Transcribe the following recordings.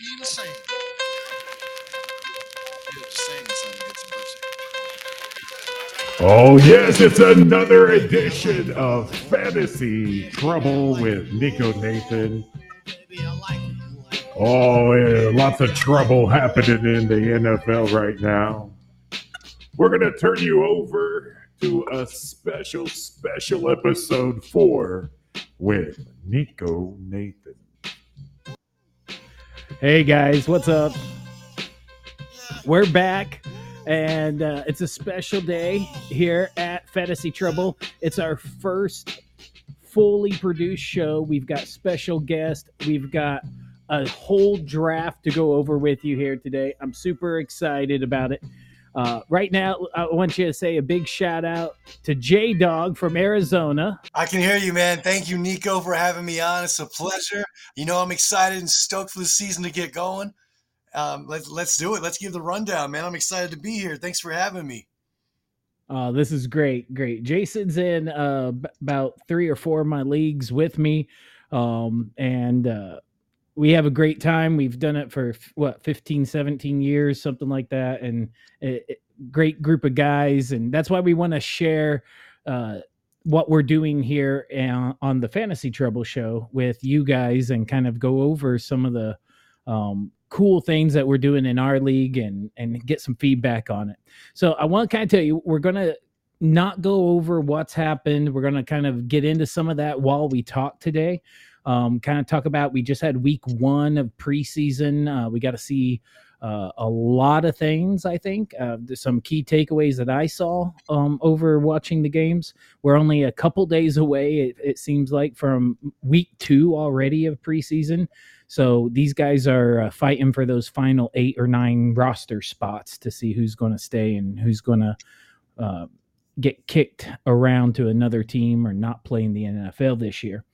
can even sing. Oh, yes, it's another edition of Fantasy Trouble with Nico Nathan. Oh, yeah, lots of trouble happening in the NFL right now. We're going to turn you over to a special, special episode four with Nico Nathan. Hey guys, what's up? We're back, and uh, it's a special day here at Fantasy Trouble. It's our first fully produced show. We've got special guests. We've got a whole draft to go over with you here today. I'm super excited about it. Uh, right now, I want you to say a big shout out to J-Dogg from Arizona. I can hear you, man. Thank you, Nico, for having me on. It's a pleasure. You know, I'm excited and stoked for the season to get going. Um, let, let's do it. Let's give the rundown, man. I'm excited to be here. Thanks for having me. Uh, this is great, great. Jason's in uh, b- about three or four of my leagues with me, um, and uh, we have a great time. We've done it for what 15, 17 years, something like that, and it- great group of guys, and that's why we want to share uh, what we're doing here on, on the Fantasy Trouble Show with you guys, and kind of go over some of the um, cool things that we're doing in our league, and and get some feedback on it. So I want to kind of tell you, we're gonna not go over what's happened. We're gonna kind of get into some of that while we talk today um, kind of talk about we just had week one of preseason. Uh, we got to see uh, a lot of things. I think uh, some key takeaways that I saw um, over watching the games. We're only a couple days away. It, it seems like from week two already of preseason. So these guys are uh, fighting for those final eight or nine roster spots to see who's going to stay and who's going to uh, get kicked around to another team or not play in the NFL this year.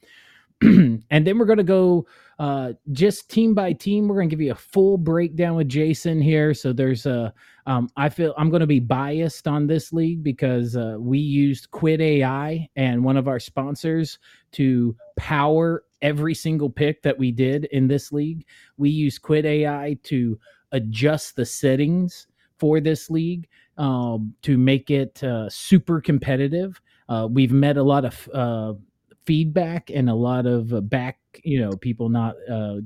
and then we're going to go uh, just team by team. We're going to give you a full breakdown with Jason here. So there's a, um, I feel I'm going to be biased on this league because uh, we used Quid AI and one of our sponsors to power every single pick that we did in this league. We use Quid AI to adjust the settings for this league um, to make it uh, super competitive. Uh, we've met a lot of uh, feedback and a lot of uh, back, you know, people not. Uh,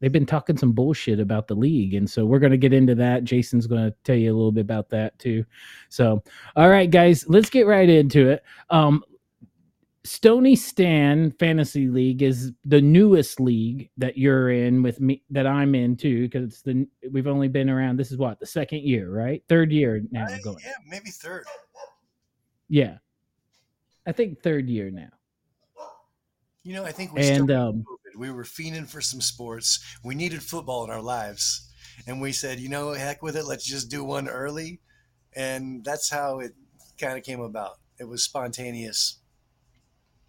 they've been talking some bullshit about the league, and so we're going to get into that. Jason's going to tell you a little bit about that too. So, all right, guys, let's get right into it. Um, Stoney Stan Fantasy League is the newest league that you're in with me that I'm in too because it's the we've only been around. This is what the second year, right? Third year now I- going. yeah, maybe third. Yeah, I think third year now. You know, I think we And um, COVID. We were fiending for some sports. We needed football in our lives, and we said, you know, heck with it. Let's just do one early, and that's how it kind of came about. It was spontaneous.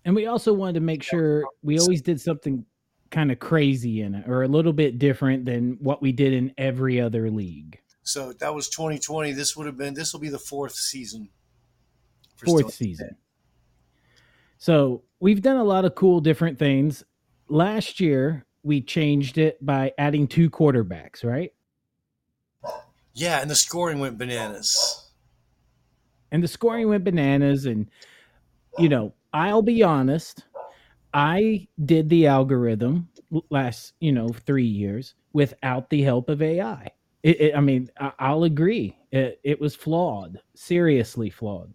And we also wanted to make sure we always did something kind of crazy in it or a little bit different than what we did in every other league. So that was 2020. This would have been. This will be the fourth season. Fourth season. So we've done a lot of cool different things. Last year, we changed it by adding two quarterbacks, right? Yeah, and the scoring went bananas. and the scoring went bananas and you know i'll be honest i did the algorithm last you know three years without the help of ai it, it- i mean I, i'll agree it, it was flawed seriously flawed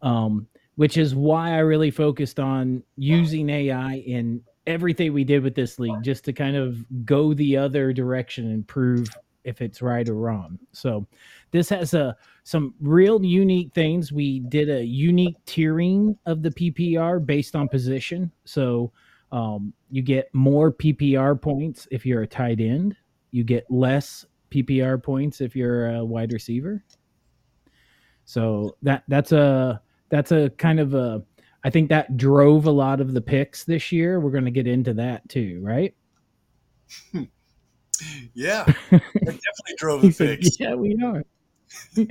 um, which is why i really focused on using ai in everything we did with this league just to kind of go the other direction and prove if it's right or wrong so this has a some real unique things. We did a unique tiering of the PPR based on position. So um, you get more PPR points if you're a tight end. You get less PPR points if you're a wide receiver. So that that's a that's a kind of a I think that drove a lot of the picks this year. We're going to get into that too, right? Yeah, it definitely drove the He said, picks. yeah, we are.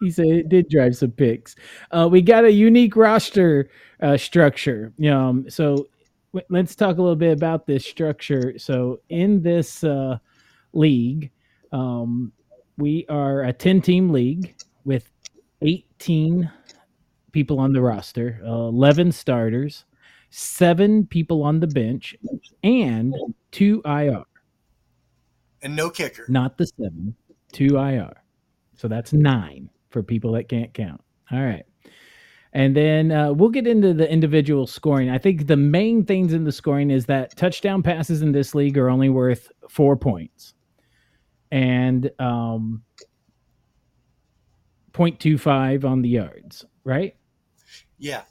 he said it did drive some picks. Uh, we got a unique roster uh, structure. Um, so w- let's talk a little bit about this structure. So in this uh, league. Um, we are a 10 team league with 18 people on the roster, uh, 11 starters, seven people on the bench, and two IR. And no kicker. Not the seven, two IR. So that's nine for people that can't count. All right. And then uh, we'll get into the individual scoring. I think the main things in the scoring is that touchdown passes in this league are only worth four points. And um, 0.25 on the yards, right? Yeah.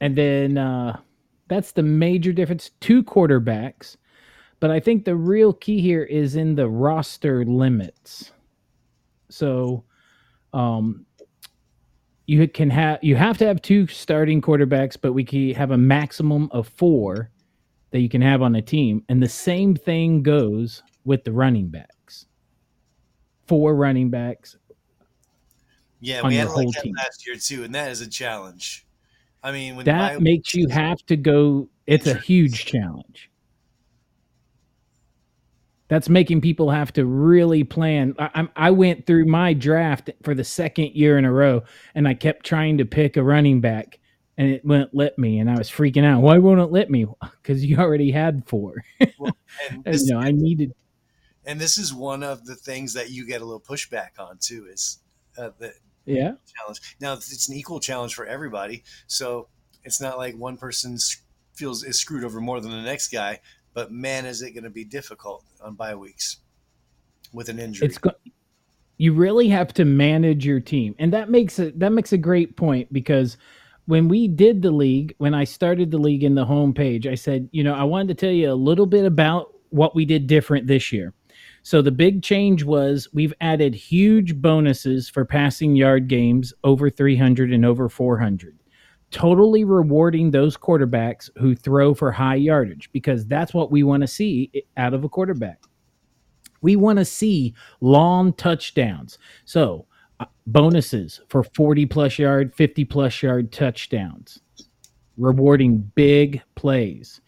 And then uh, that's the major difference. Two quarterbacks. But I think the real key here is in the roster limits. So um, you can have you have to have two starting quarterbacks, but we can have a maximum of four that you can have on a team. And the same thing goes with the running backs. Four running backs. Yeah, on we your had like whole that team. last year too, and that is a challenge. I mean, when That makes you have to go. It's a huge challenge. That's making people have to really plan. I, I'm- went through my draft for the second year in a row, and I kept trying to pick a running back, and it wouldn't let me, and I was freaking out. Why won't it let me? Because you already had four. and And, this, you know, I needed. and this is one of the things that you get a little pushback on too is uh, the Yeah, challenge. Now it's an equal challenge for everybody, so it's not like one person feels is screwed over more than the next guy. But man, is it going to be difficult on bye weeks with an injury? it's go- you really have to manage your team and that makes a that makes a great point because when we did the league when i started the league in the homepage i said you know i wanted to tell you a little bit about what we did different this year so the big change was we've added huge bonuses for passing yard games over 300 and over 400 totally rewarding those quarterbacks who throw for high yardage because that's what we want to see out of a quarterback we want to see long touchdowns. So, uh, bonuses for 40 plus yard, 50 plus yard touchdowns, rewarding big plays.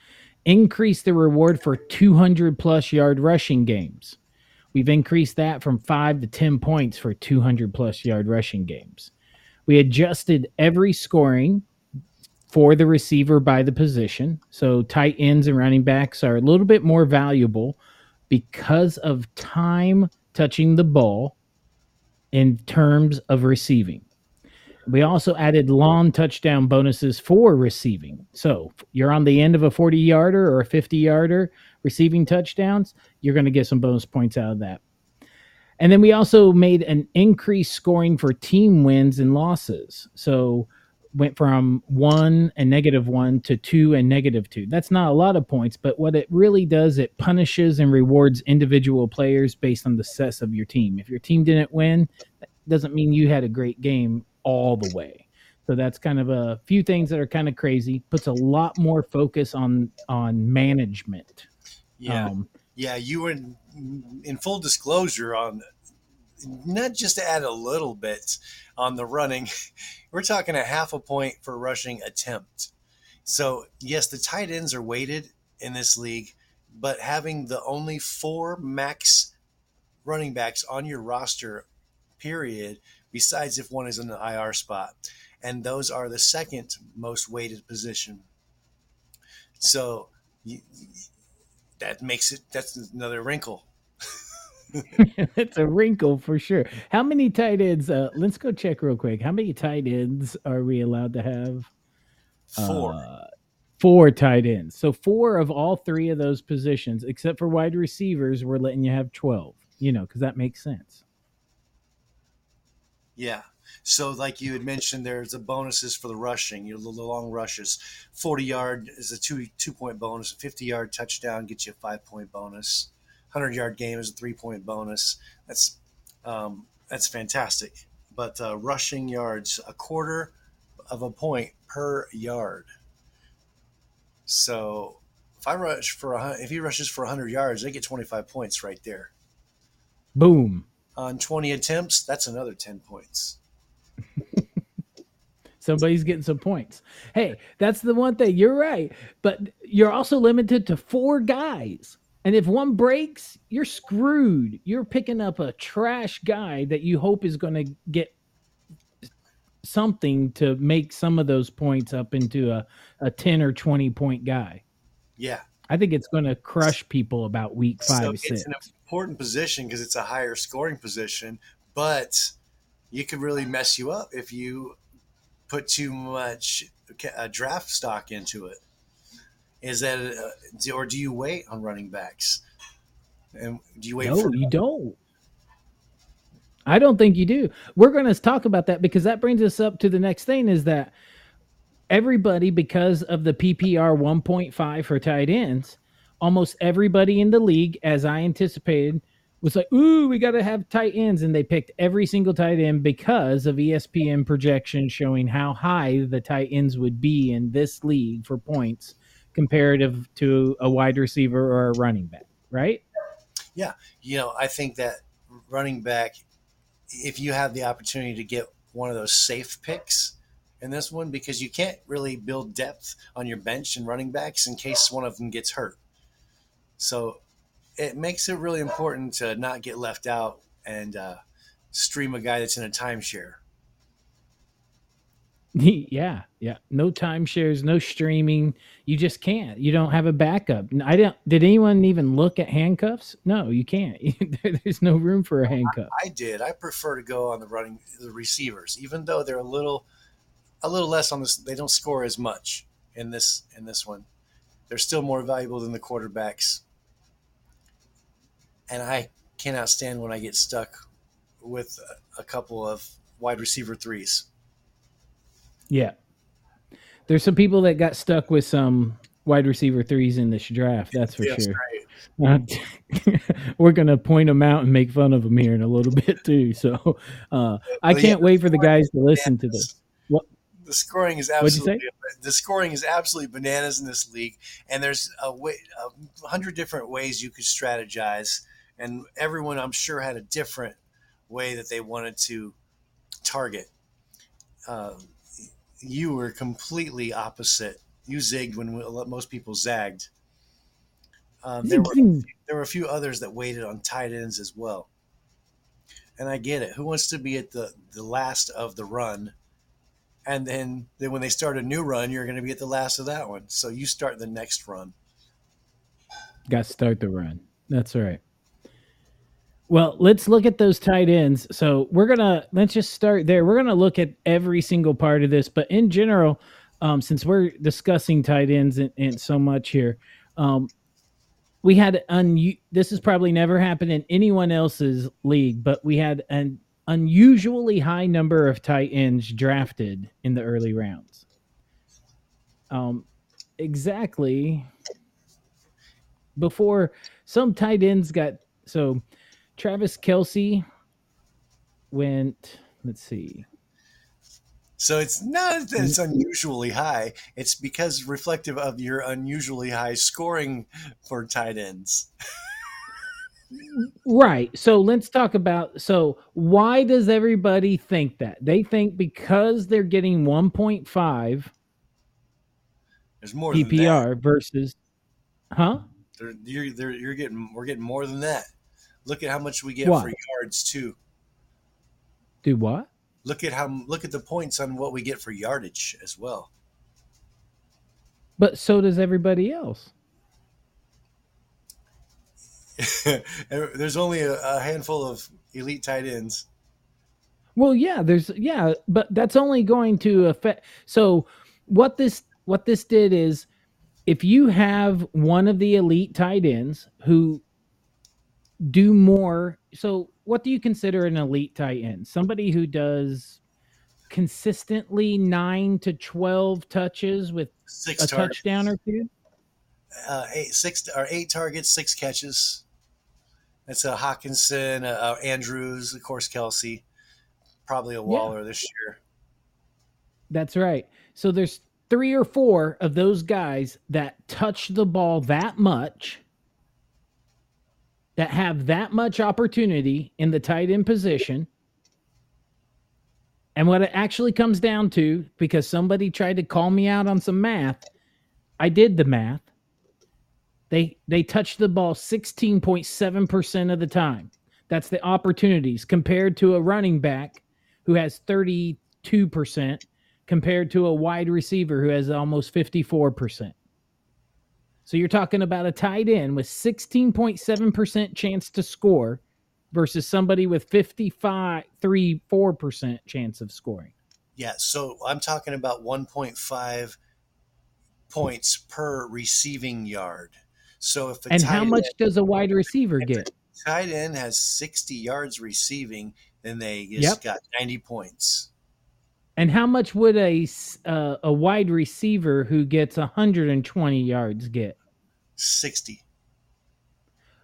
Increase the reward for 200 plus yard rushing games. We've increased that from 5 to 10 points for 200 plus yard rushing games. We adjusted every scoring for the receiver by the position. So tight ends and running backs are a little bit more valuable because of time touching the ball in terms of receiving. We also added long touchdown bonuses for receiving. So you're on the end of a 40 yarder or a 50 yarder receiving touchdowns, you're going to get some bonus points out of that. And then we also made an increased scoring for team wins and losses. So went from one and negative one to two and negative two. That's not a lot of points, but what it really does, it punishes and rewards individual players based on the success of your team. If your team didn't win, that doesn't mean you had a great game all the way. So that's kind of a few things that are kind of crazy. Puts a lot more focus on on management. yeah, Um, yeah. You were in, in full disclosure on not just to add a little bit on the running. We're talking a half a point for rushing attempt. So yes, the tight ends are weighted in this league, but having the only four max running backs on your roster, period, besides if one is in the IR spot, and those are the second most weighted position. So you, that makes it that's another wrinkle. it's a wrinkle for sure. How many tight ends? Uh, let's go check real quick. How many tight ends are we allowed to have? Four. Uh, four tight ends. So four of all three of those positions, except for wide receivers, we're letting you have twelve. You know, because that makes sense. Yeah. So, like you had mentioned, there's the bonuses for the rushing, you know, the long rushes. 40 yard is a two two point bonus. A 50 yard touchdown gets you a five point bonus. 100 yard game is a three point bonus. That's um, that's fantastic. But uh, rushing yards, a quarter of a point per yard. So, if I rush for a if he rushes for 100 yards, they get 25 points right there. Boom. On 20 attempts, that's another 10 points. Somebody's getting some points. Hey, that's the one thing. You're right. But you're also limited to four guys. And if one breaks, you're screwed. You're picking up a trash guy that you hope is going to get something to make some of those points up into a, a 10 or 20 point guy. Yeah. I think it's going to crush people about week five, so six. it's an important position because it's a higher scoring position, but you could really mess you up if you put too much uh, draft stock into it. Is that, uh, or do you wait on running backs? And do you wait? No, for you don't. I don't think you do. We're going to talk about that because that brings us up to the next thing is that everybody, because of the PPR 1.5 for tight ends, almost everybody in the league, as I anticipated, was like, ooh, we got to have tight ends. And they picked every single tight end because of ESPN projections showing how high the tight ends would be in this league for points comparative to a wide receiver or a running back, right? Yeah. You know, I think that running back, if you have the opportunity to get one of those safe picks in this one, because you can't really build depth on your bench and running backs in case one of them gets hurt. So it makes it really important to not get left out and uh, stream a guy that's in a timeshare. yeah, yeah. No timeshares, no streaming. You just can't. You don't have a backup. I don't. Did anyone even look at handcuffs? No, you can't. There's no room for a handcuff. I, I did. I prefer to go on the running the receivers, even though they're a little, a little less on this. They don't score as much in this in this one. They're still more valuable than the quarterbacks. And I cannot stand when I get stuck with a, couple of wide receiver threes. Yeah. There's some people that got stuck with some wide receiver threes in this draft. That's for Yes, sure. right. Uh, we're gonna point them out and make fun of them here in a little bit too. So uh, I can't wait for the guys to listen to this. What? The scoring is What'd you say? absolutely the scoring is absolutely bananas in this league, and there's a way a hundred different ways you could strategize, and everyone I'm sure had a different way that they wanted to target. Uh, you were completely opposite. You zigged when most people zagged. Um, there were there were a few others that waited on tight ends as well. And I get it. Who wants to be at the, the last of the run? And then, then when they start a new run, you're going to be at the last of that one. So you start the next run. Got to start the run. That's right. Well, let's look at those tight ends. So we're gonna let's just start there. We're gonna look at every single part of this, but in general, um, since we're discussing tight ends and, and so much here, um, we had un. This has probably never happened in anyone else's league, but we had an unusually high number of tight ends drafted in the early rounds. Um, exactly before some tight ends got so Travis Kelce went. Let's see. So it's not that it's unusually high. It's because reflective of your unusually high scoring for tight ends. Right. So let's talk about so why does everybody think that? They think because they're getting 1.5 There's more. PPR versus huh? They're, you're, they're, you're getting we're getting more than that. Look at how much we get Why? for yards too. Do what? Look at how look at the points on what we get for yardage as well. But so does everybody else. There's only a, a handful of elite tight ends. Well, yeah, there's yeah, but that's only going to affect so what this what this did is if you have one of the elite tight ends who do more so what do you consider an elite tight end? Somebody who does consistently 9 to 12 touches with Six a targets, touchdown or two? uh, eight, six or eight targets, six catches. That's a Hockenson, uh, uh, Andrews, of course, Kelce, probably a Waller this year. That's right. So there's three or four of those guys that touch the ball that much, that have that much opportunity in the tight end position. And what it actually comes down to, because somebody tried to call me out on some math, I did the math. They they touch the ball 16.7% of the time. That's the opportunities compared to a running back who has 32% compared to a wide receiver who has almost 54%. So you're talking about a tight end with 16.7% chance to score versus somebody with 55 3 4% chance of scoring. Yeah, so I'm talking about 1.5 points per receiving yard. So if a And tight how much end, does a wide receiver get? tight end has 60 yards receiving, then they just Yep. got 90 points. And how much would a uh, a wide receiver who gets 120 yards get? 60.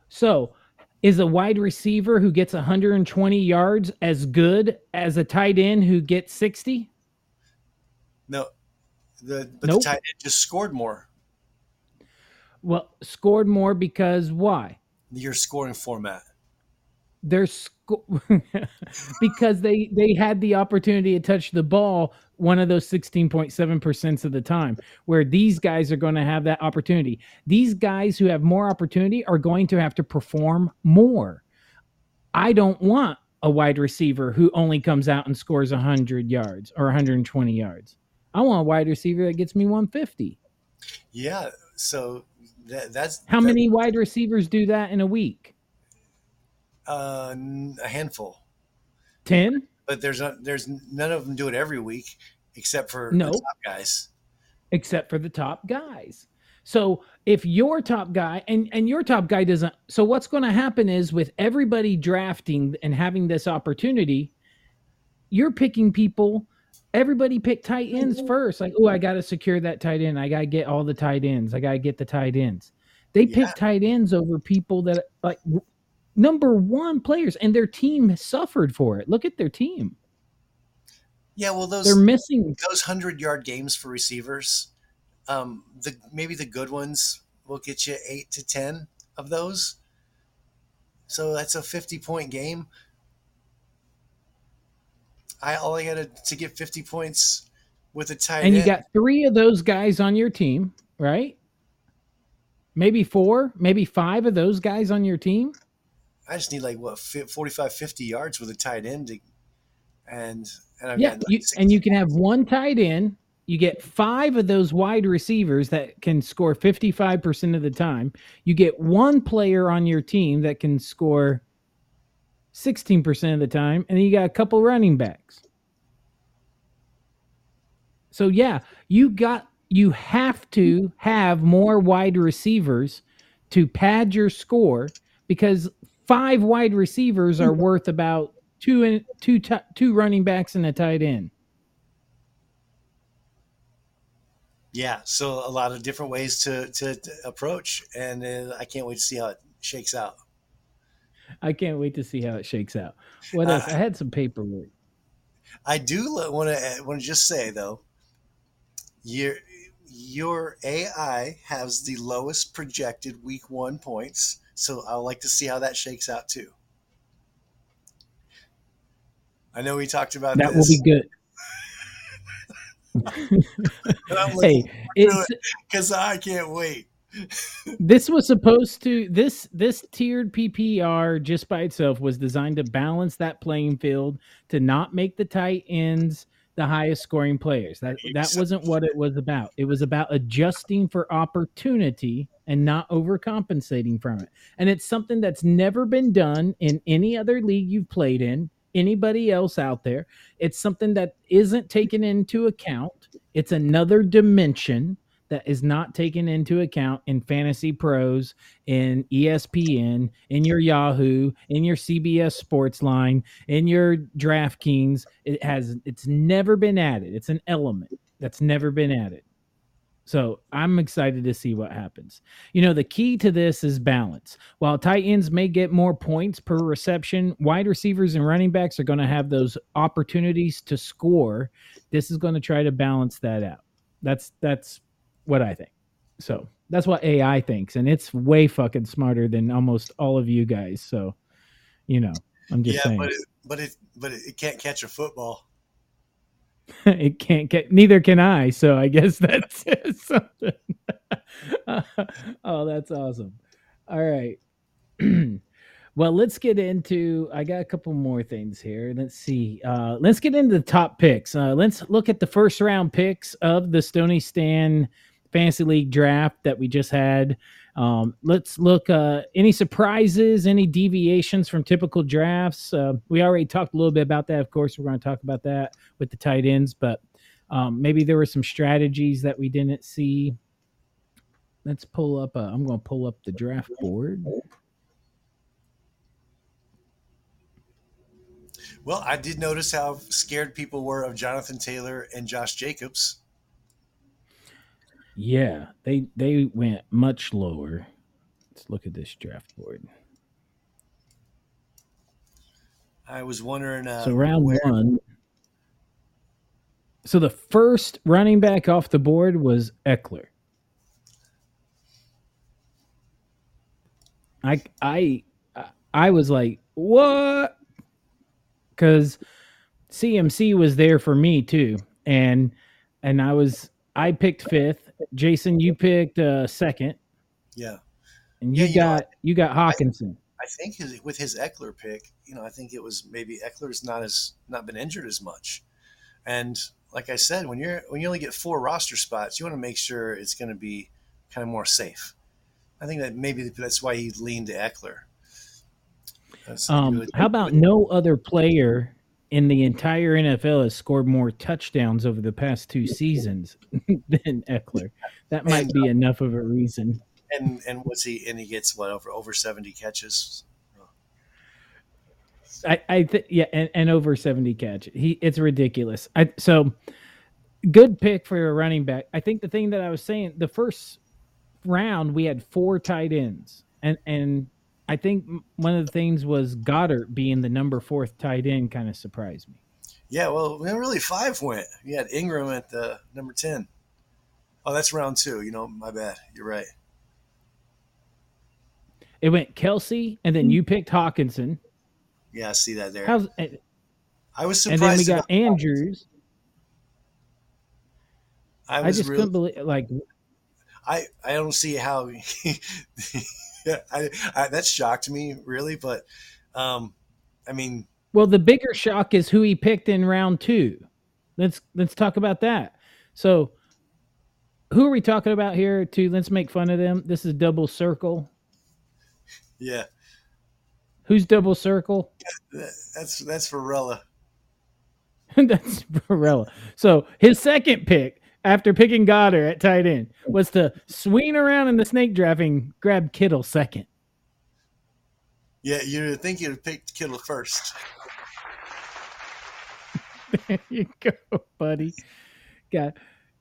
So, is a wide receiver who gets 120 yards as good as a tight end who gets 60? No, the but Nope. the tight end just scored more. Well, scored more because why? Your scoring format. They're sco- because they they had the opportunity to touch the ball one of those 16.7% of the time where these guys are going to have that opportunity. These guys who have more opportunity are going to have to perform more. I don't want a wide receiver who only comes out and scores 100 yards or 120 yards. I want a wide receiver that gets me 150. Yeah, so that, that's How that- many wide receivers do that in a week? Uh, a handful, 10? but there's not, there's none of them do it every week except for No. the top guys. except for the top guys. So if your top guy and and your top guy doesn't so what's going to happen is with everybody drafting and having this opportunity, you're picking people everybody pick tight ends first. Like, oh, I got to secure that tight end. I got to get all the tight ends. I got to get the tight ends. They pick tight ends over people that like w- number 1 players and their team suffered for it. Look at their team. Yeah, well, those They're missing those hundred yard games for receivers, um, the maybe the good ones will get you eight to ten of those. So that's a fifty point game. I all I got to get fifty points with a tight and you end. got three of those guys on your team, right? Maybe four, maybe five of those guys on your team. I just need like what fi- 45, 50 yards with a tight end, to, and and I've Yeah, like you, and you can have one tight end. You get five of those wide receivers that can score 55% of the time. You get one player on your team that can score 16% of the time. And then you got a couple running backs. So, yeah, you got, you have to have more wide receivers to pad your score because five wide receivers are worth about two and two ti- two running backs and a tight end. Yeah, so a lot of different ways to to, to approach, and uh, I can't wait to see how it shakes out. I can't wait to see how it shakes out. What else? I had some paperwork. I do want to want to just say though, your your AI has the lowest projected week one points, so I'll like to see how that shakes out too. I know we talked about That will be good. hey, because I can't wait. this was supposed to this this tiered PPR just by itself was designed to balance that playing field to not make the tight ends the highest scoring players. That that wasn't what it was about. It was about adjusting for opportunity and not overcompensating from it. And it's something that's never been done in any other league you've played in, anybody else out there. It's something that isn't taken into account. It's another dimension that is not taken into account in Fantasy Pros, in ESPN, in your Yahoo, in your CBS Sports line, in your DraftKings. It has it's never been added. It's an element that's never been added. So I'm excited to see what happens. You know, the key to this is balance. While tight ends may get more points per reception, wide receivers and running backs are going to have those opportunities to score. This is going to try to balance that out. That's that's what I think. So that's what AI thinks, and it's way fucking smarter than almost all of you guys. So, you know, I'm just yeah, saying but it, but it but it, can't catch a football. it can't get. Neither can I. So I guess that's something. oh, that's awesome. All right. well, let's get into. I got a couple more things here. Let's see. Uh, let's get into the top picks. Uh, let's look at the first round picks of the Stoney Stan Fantasy League draft that we just had. Um, let's look. Uh, any surprises? Any deviations from typical drafts? Uh, we already talked a little bit about that. Of course, we're going to talk about that with the tight ends, but um, maybe there were some strategies that we didn't see. Let's pull up. i am going to pull up the draft board. Well, I did notice how scared people were of Jonathan Taylor and Josh Jacobs. Yeah, they they went much lower. Let's look at this draft board. I was wondering. Uh, so round where... one. So the first running back off the board was Ekeler. I I I was like, what? Because CMC was there for me too, and and I was I picked fifth. Jason, you picked uh, second. Yeah, and you yeah, got you, know, you got Hockenson. I, I think his, with his Ekeler pick, you know, I think it was maybe Ekeler's not as not been injured as much, and like I said, when you're when you only get four roster spots, you want to make sure it's going to be kind of more safe. I think that maybe that's why he leaned to Ekeler. Um, how about no other player in the entire NFL has scored more touchdowns over the past two seasons than Ekeler. That might be uh, enough of a reason. And and what's he? And he gets what over over seventy catches. I, I think yeah, and, and over seventy catch. He it's ridiculous. I so good pick for a running back. I think the thing that I was saying, the first round we had four tight ends, and and I think one of the things was Goedert being the number fourth tight end kind of surprised me. Yeah, well, really five went. You had Engram at the number ten. Oh, that's round two. You know, my bad. You're right. It went Kelce, and then you mm-hmm. picked Hockenson. Yeah, I see that there. How's, eh, I was surprised. And then we got Andrews. I, I just really, couldn't believe like I I don't see how yeah I, I, that shocked me really but um I mean well the bigger shock is who he picked in round 2 let's let's talk about that. So who are we talking about here to let's make fun of them? This is double circle. Yeah. Who's double circle? That's that's Varela. That's Varela. So his second pick after picking Goedert at tight end was to swing around in the snake draft and grab Kittle second. Yeah, you think you'd have picked Kittle first. there you go, buddy. Got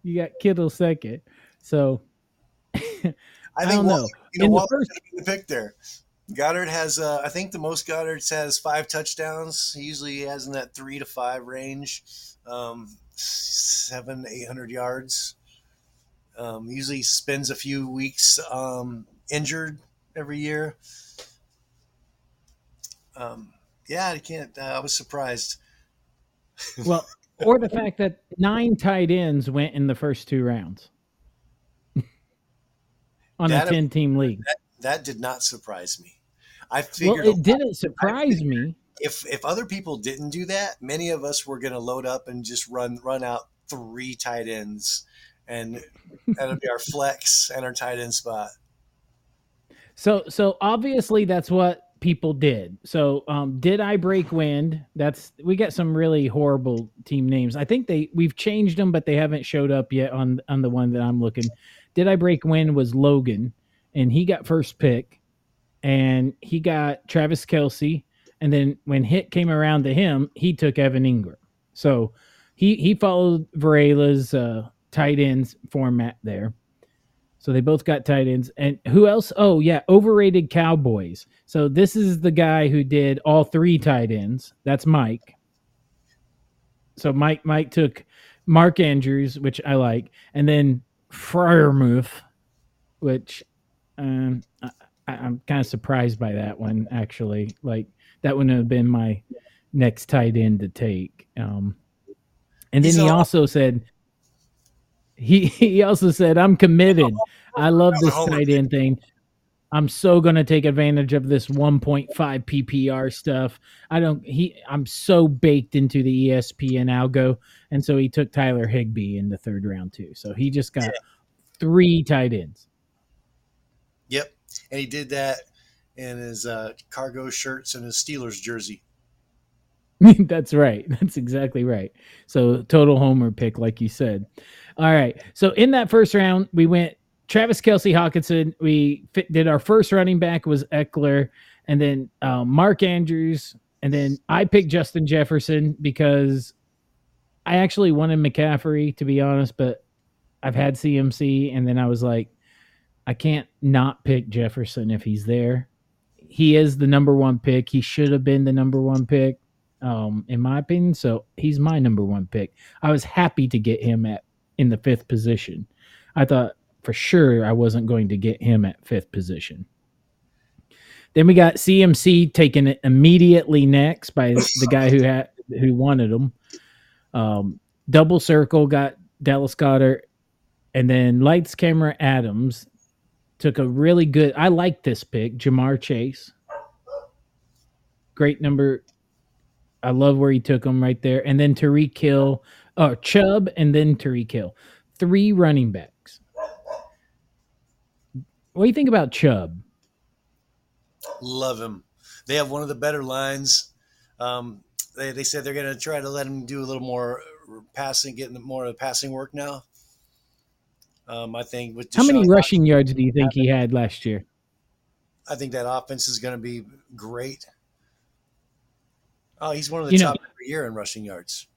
you got Kittle second. So I, think I don't know. You know, the first the pick there. Goedert has, uh, I think the most Goedert has five touchdowns. He usually has in that three to five range. Um, seven, eight hundred yards. Um, usually spends a few weeks um, injured every year. Um, yeah, I can't. Uh, I was surprised. well, or the fact that nine tight ends went in the first two rounds on that, a ten-team league. That, that, did not surprise me. I figured. Well, it didn't surprise me if if other people didn't do that, many of us were going to load up and just run run out three tight ends, and that'll be our flex and our tight end spot. So so obviously that's what people did. So um, did I break wind? That's we got some really horrible team names. I think they we've changed them, but they haven't showed up yet on on the one that I'm looking. Did I break wind was Logan, and he got first pick, and he got Travis Kelce, and then when hit came around to him, he took Evan Engram. So he he followed Varela's uh, tight ends format there. So they both got tight ends. And who else? Oh yeah, overrated Cowboys. So this is the guy who did all three tight ends. That's Mike. So Mike Mike took Mark Andrews, which I like, and then Freiermuth, which um, I, I'm kind of surprised by that one actually. Like that wouldn't have been my next tight end to take. Um, and then he also said He he also said, "I'm committed. I love That was a this tight end thing. I'm so gonna take advantage of this 1.5 PPR stuff. I don't. He. I'm so baked into the ESPN algo, and so he took Tyler Higbee in the third round too. So he just got three tight ends. Yep. And he did that in his uh, cargo shirts and his Steelers jersey. That's right. That's exactly right. So total homer pick, like you said. All right. So in that first round, we went Travis Kelce Hockenson. We fit, did our first running back was Ekeler, and then um, Mark Andrews, and then I picked Justin Jefferson because I actually wanted McCaffrey to be honest, but I've had CMC, and then I was like, I can't not pick Jefferson if he's there. He is the number one pick. He should have been the number one pick um, in my opinion. So he's my number one pick. I was happy to get him at in the fifth position. I thought for sure I wasn't going to get him at fifth position. Then we got CMC taken immediately next by the guy who had who wanted him. Um, double circle got Dallas Goedert, and then lights camera Adams took a really good. I like this pick, Ja'Marr Chase. Great number I love where he took him right there. And then Tyreek Hill, or Chubb, and then Tyreek Hill. Three running backs. What do you think about Chubb? Love him. They have one of the better lines. Um, they, they said they're going to try to let him do a little more passing, getting more of the passing work now. Um, I think with How many rushing yards do you think he had last year? I think that offense is going to be great. Oh, he's one of the You know- top every year in rushing yards.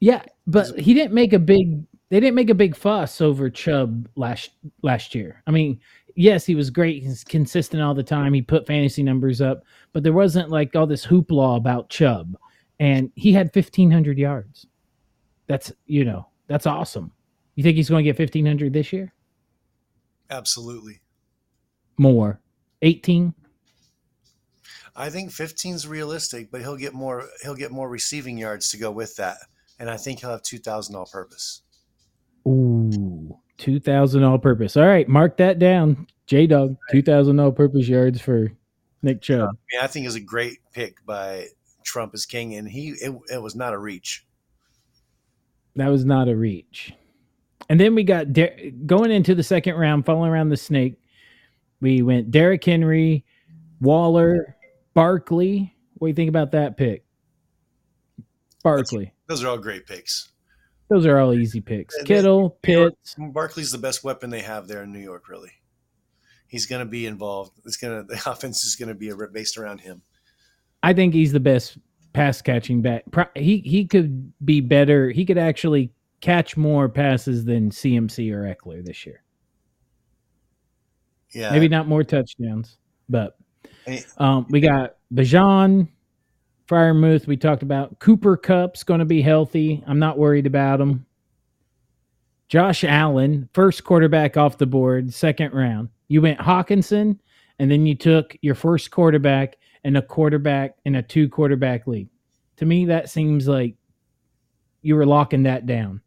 Yeah, but he didn't make a big. They didn't make a big fuss over Chubb last last year. I mean, yes, he was great. He's consistent all the time. He put fantasy numbers up, but there wasn't like all this hoopla about Chubb, and he had fifteen hundred yards. That's you know that's awesome. You think he's going to get fifteen hundred this year? Absolutely. More, eighteen. I think 15 is realistic, but he'll get more. He'll get more receiving yards to go with that, and I think he'll have 2,000 all purpose. Ooh, two thousand all purpose. All right, mark that down. J-Dogg, two thousand all purpose yards for Nick Chubb. I mean, I think is a great pick by Trump as king, and he it, it was not a reach. That was not a reach. And then we got Der- going into the second round, following around the snake. We went Derrick Henry, Waller, Barkley. What do you think about that pick? Barkley. Those are all great picks. Those are all easy picks. And Kittle, Pitts. Barkley's the best weapon they have there in New York. Really, he's going to be involved. It's going to the offense is going to be based around him. I think he's the best pass catching back. He he could be better. He could actually catch more passes than CMC or Ekeler this year. Yeah, Maybe not more touchdowns, but um, we got Bijan, Freiermuth. We talked about Cooper Kupp's going to be healthy. I'm not worried about him. Josh Allen, first quarterback off the board, second round. You went Hockenson, and then you took your first quarterback and a quarterback in a two quarterback league. To me, that seems like you were locking that down.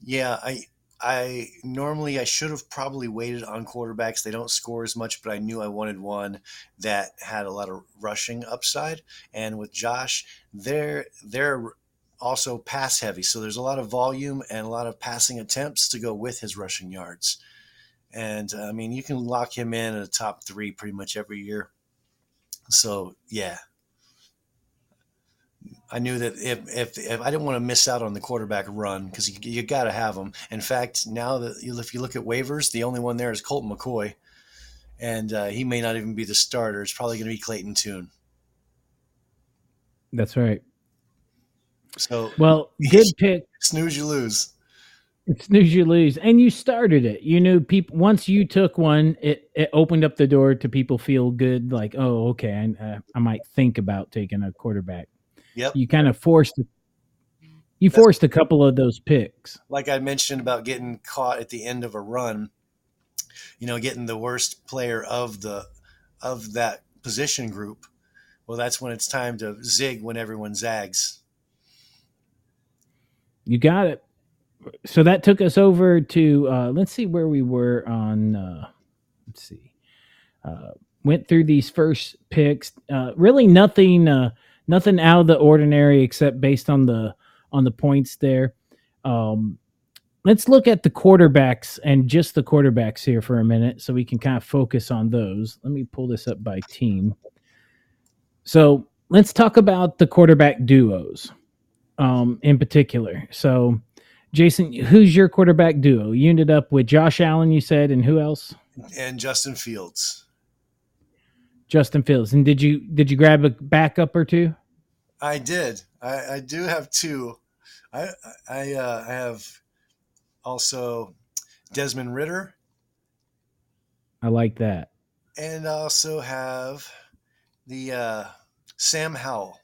Yeah, I I normally I should have probably waited on quarterbacks. They don't score as much, but I knew I wanted one that had a lot of rushing upside. And with Josh, they're they're also pass heavy, so there's a lot of volume and a lot of passing attempts to go with his rushing yards. And I mean, you can lock him in at a top three pretty much every year. So yeah, I knew that if, if, if I didn't want to miss out on the quarterback run because you, you got to have them. In fact, now that you, if you look at waivers, the only one there is Colton McCoy, and uh, he may not even be the starter. It's probably going to be Clayton Tune. That's right. So Well, good pick. snooze, you lose. snooze you lose and you started it you knew people once you took one it, it opened up the door to people feel good like oh okay I, uh, I might think about taking a quarterback Yep. you kind of forced you That's- forced a couple of those picks Like I mentioned about getting caught at the end of a run, you know, getting the worst player of the of that position group. Well, that's when it's time to zig when everyone zags. you got it so that took us over to uh, let's see where we were on. Uh, let's see. Uh, went through these first picks. Uh, really, nothing, uh, nothing out of the ordinary except based on the on the points there. Um, let's look at the quarterbacks and just the quarterbacks here for a minute, so we can kind of focus on those. Let me pull this up by team. So let's talk about the quarterback duos um, in particular. So, Jason, who's your quarterback duo? You ended up with Josh Allen, you said, and who else? And Justin Fields. Justin Fields. And did you did you grab a backup or two? I did. I, I do have two. I I uh, I have also Desmond Ridder, I like that. and I also have the uh, Sam Howell.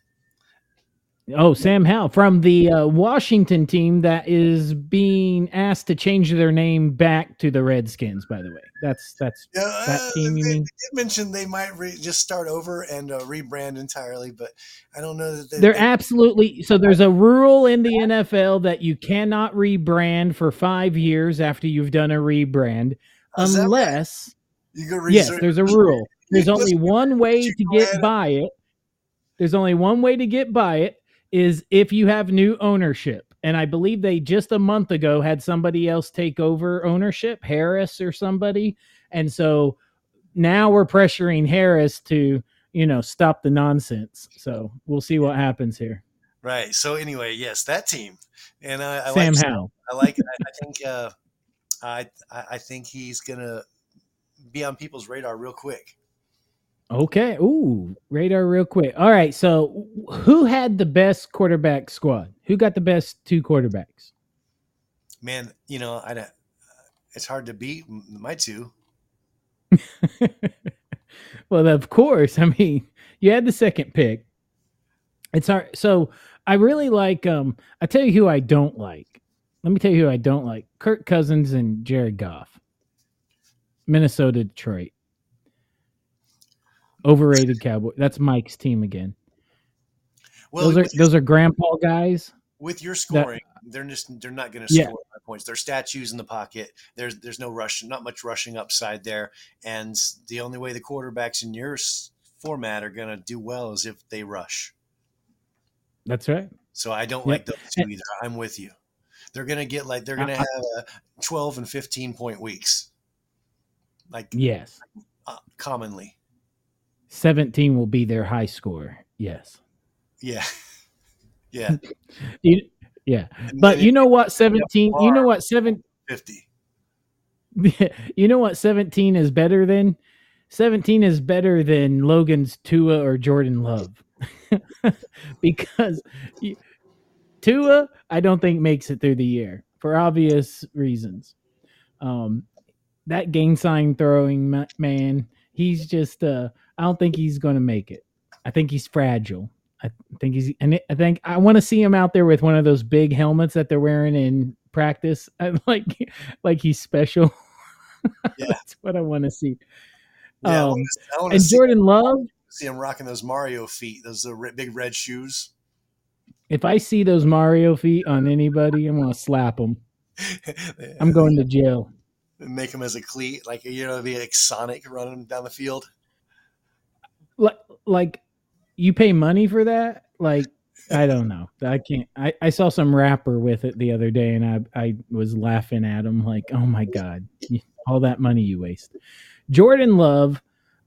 Oh, Sam Howell from the uh, Washington team that is being asked to change their name back to the Redskins. By the way, that's that's Yeah, That uh, team, you they, mean? they did mention they might re- just start over and uh, rebrand entirely, but I don't know that they, they're they- absolutely so. There's a rule in the NFL that you cannot rebrand for five years after you've done a rebrand, right? unless you go yes, there's a rule. There's only one way to get by it. There's only one way to get by it is if you have new ownership. And I believe they just a month ago had somebody else take over ownership, Harris or somebody. And so now we're pressuring Harris to, you know, stop the nonsense. So we'll see what happens here. Right. So anyway, yes, that team, and I, I Sam like Howell. I like. I, I think. Uh, I I I think he's gonna be on people's radar real quick. Okay. Ooh, radar real quick. All right. So who had the best quarterback squad? Who got the best two quarterbacks? Man, you know, I don't- it's hard to beat my two. well, of course. I mean, you had the second pick. It's hard. So I really like. Um, I tell you who I don't like. Let me tell you who I don't like: Kirk Cousins and Jared Goff. Minnesota, Detroit. Overrated Cowboy. That's Mike's team again. Well, those are with, those are grandpa guys. with your scoring, they're just they're not going to score my points. They're statues in the pocket. There's there's no rush, not much rushing upside there, and the only way the quarterbacks in your format are going to do well is if they rush. That's right. So I don't like those two either. I'm with you. They're gonna get like they're gonna I- have uh, 12 and 15 point weeks, like Yes. uh, commonly. 17 will be their high score. Yes. Yeah, yeah. You, yeah. But you know what? 17, you know what? 7, 50. you know what 17 is better than 17 is better than Logan's Tua or Jordan Love because you- Tua I don't think makes it through the year for obvious reasons. Um, that game sign throwing man, he's just uh, I don't think he's going to make it. I think he's fragile. I think he's and I think I want to see him out there with one of those big helmets that they're wearing in practice. I like like he's special. Yeah. That's what I want to see. Yeah, I Um, wanna- I to and see, Jordan Love, see him rocking those Mario feet, those uh, big red shoes. if I see those Mario feet on anybody, I'm gonna slap them. I'm going to jail. Make him as a cleat, like you know, be like Sonic running down the field. Like, like you pay money for that? Like, I don't know. I can't. I, I saw some rapper with it the other day, and I I was laughing at him like, oh my god, all that money you waste. Jordan Love,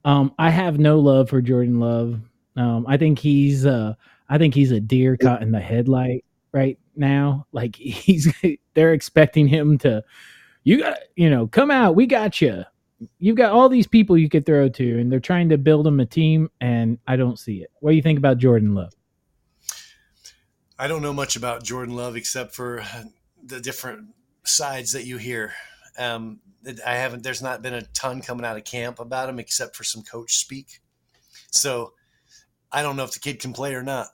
um, I have no love for Jordan Love. Um, I think he's uh, I think he's a deer caught in the headlight right now. Like he's they're expecting him to, you got you know, come out, we got you. You've got all these people you could throw to, and they're trying to build them a team, and I don't see it. What do you think about Jordan Love? I don't know much about Jordan Love except for the different sides that you hear. Um, I haven't. There's not been a ton coming out of camp about him except for some coach speak. So I don't know if the kid can play or not.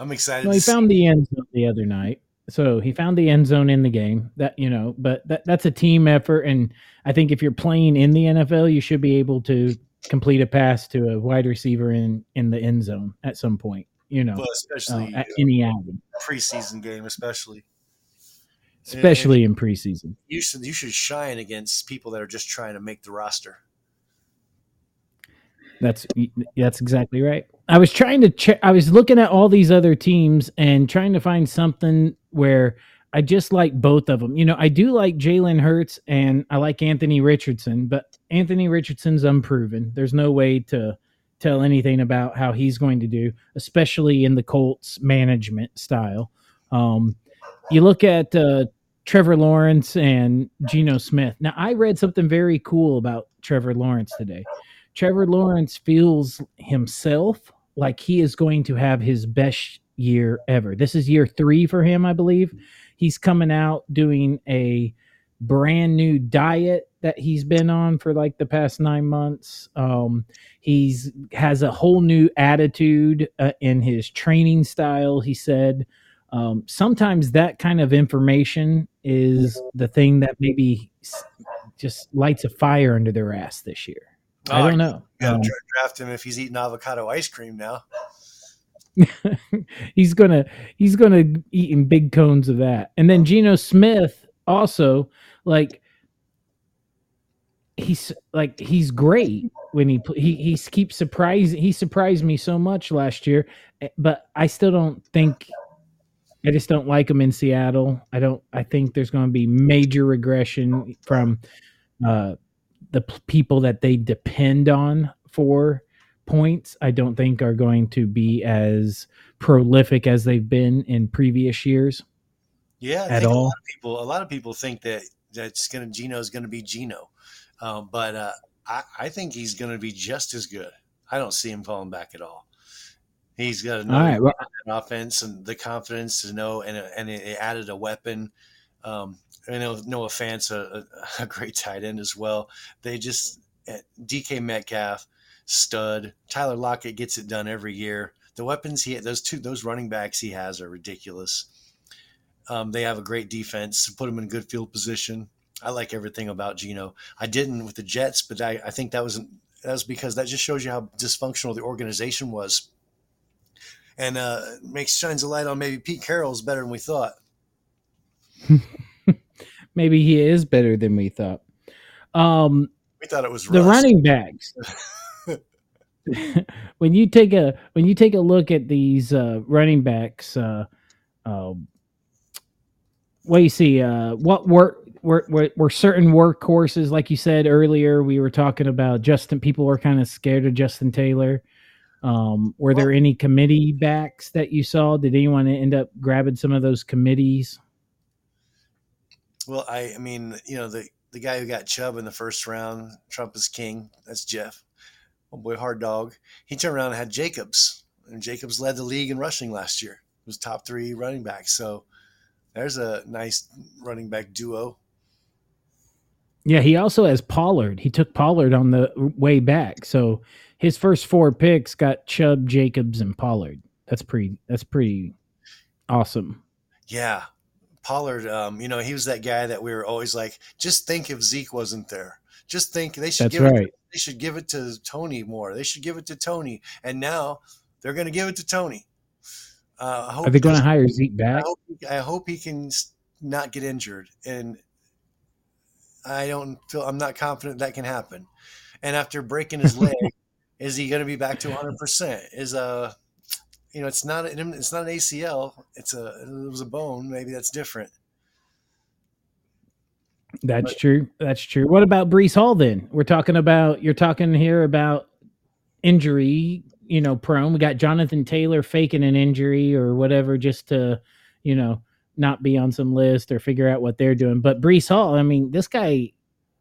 I'm excited. Well, he found the end zone the other night. So he found the end zone in the game. That you know, but that that's a team effort, and I think if you're playing in the NFL, you should be able to complete a pass to a wide receiver in in the end zone at some point. You know, well, uh, especially at uh, any outing. preseason game, especially. especially in preseason. You should you should shine against people that are just trying to make the roster. That's that's exactly right. I was trying to check. I was looking at all these other teams and trying to find something where I just like both of them. You know, I do like Jalen Hurts and I like Anthony Richardson, but Anthony Richardson's unproven. There's no way to tell anything about how he's going to do, especially in the Colts management style. Um, you look at uh, Trevor Lawrence and Geno Smith. Now, I read something very cool about Trevor Lawrence today. Trevor Lawrence feels himself like he is going to have his best year ever. This is year three for him, I believe. He's coming out doing a brand new diet that he's been on for like the past nine months. Um, he's has a whole new attitude uh, in his training style. He said um, sometimes that kind of information is the thing that maybe just lights a fire under their ass this year. I don't know. Got to draft him if he's eating avocado ice cream now. he's gonna he's gonna eat in big cones of that. And then Geno Smith also like he's like he's great when he he he keeps surprising he surprised me so much last year, eh, but I still don't think I just don't like him in Seattle. I don't I think there's going to be major regression from uh the p- people that they depend on for points, I don't think are going to be as prolific as they've been in previous years. Yeah, at all. A lot of people, a lot of people think that that's going to Geno is going to be Geno, um, but uh, I, I think he's going to be just as good. I don't see him falling back at all. He's got a right, well, offense and the confidence to know, and and it added a weapon. Um, I know Noah Fant's a, a, great tight end as well. They just eh, DK Metcalf, stud. Tyler Lockett gets it done every year. The weapons he those two those running backs he has are ridiculous. Um, they have a great defense. To put them in good field position. I like everything about Geno. I didn't with the Jets, but I, I think that was that was because that just shows you how dysfunctional the organization was, and uh, makes shines a light on maybe Pete Carroll's better than we thought. maybe he is better than we thought. Um, we thought it was the Russ. running backs. when you take a when you take a look at these uh, running backs, uh, uh, what you see, uh, what work were, were, were certain workhorses, like you said earlier. We were talking about Justin. People were kind of scared of Justin Taylor. Um, were there any committee backs that you saw? Did anyone end up grabbing some of those committees? Well, I, I mean, you know, the the guy who got Chubb in the first round, Trump is king. That's Jeff. Oh boy, hard dog. He turned around and had Jacobs, and Jacobs led the league in rushing last year. He was top three running back. So there's a nice running back duo. Yeah, he also has Pollard. He took Pollard on the way back. So his first four picks got Chubb, Jacobs, and Pollard. That's pretty. That's pretty awesome. Yeah, Pollard. Um, you know, he was that guy that we were always like, just think if Zeke wasn't there. Just think they should That's give right. it. They should give it to Tony more. They should give it to Tony. And now they're going to give it to Tony. Uh, I hope Are they going to hire Zeke I back? hope, I hope he can not get injured, and I don't feel I'm not confident that can happen. And after breaking his leg, is he going to be back to 100? percent Is uh, you know, it's not an, it's not an ACL. It's a it was a bone. Maybe that's different. That's true. That's true. What about Breece Hall then? We're talking about you're talking here about injury, you know, prone. We got Jonathan Taylor faking an injury or whatever just to, you know, not be on some list or figure out what they're doing. But Breece Hall, I mean, this guy,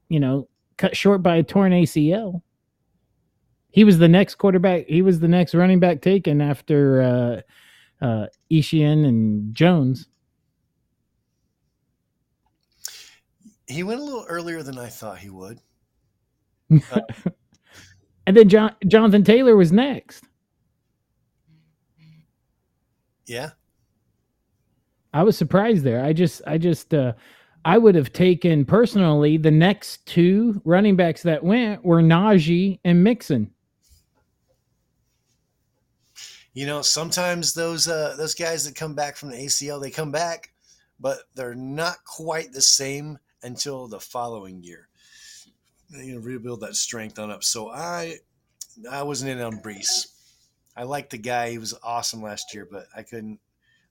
you know, cut short by a torn ACL. He was the next quarterback. He was the next running back taken after uh uh Ishian and Jones. He went a little earlier than I thought he would. And then John, Jonathan Taylor was next. Yeah, I was surprised there. I just, I just, uh, I would have taken personally the next two running backs that went were Najee and Mixon. You know, sometimes those uh, those guys that come back from the ACL, they come back, but they're not quite the same until the following year. You know, rebuild that strength on up. So I, I wasn't in on Breece. I liked the guy; he was awesome last year, but I couldn't.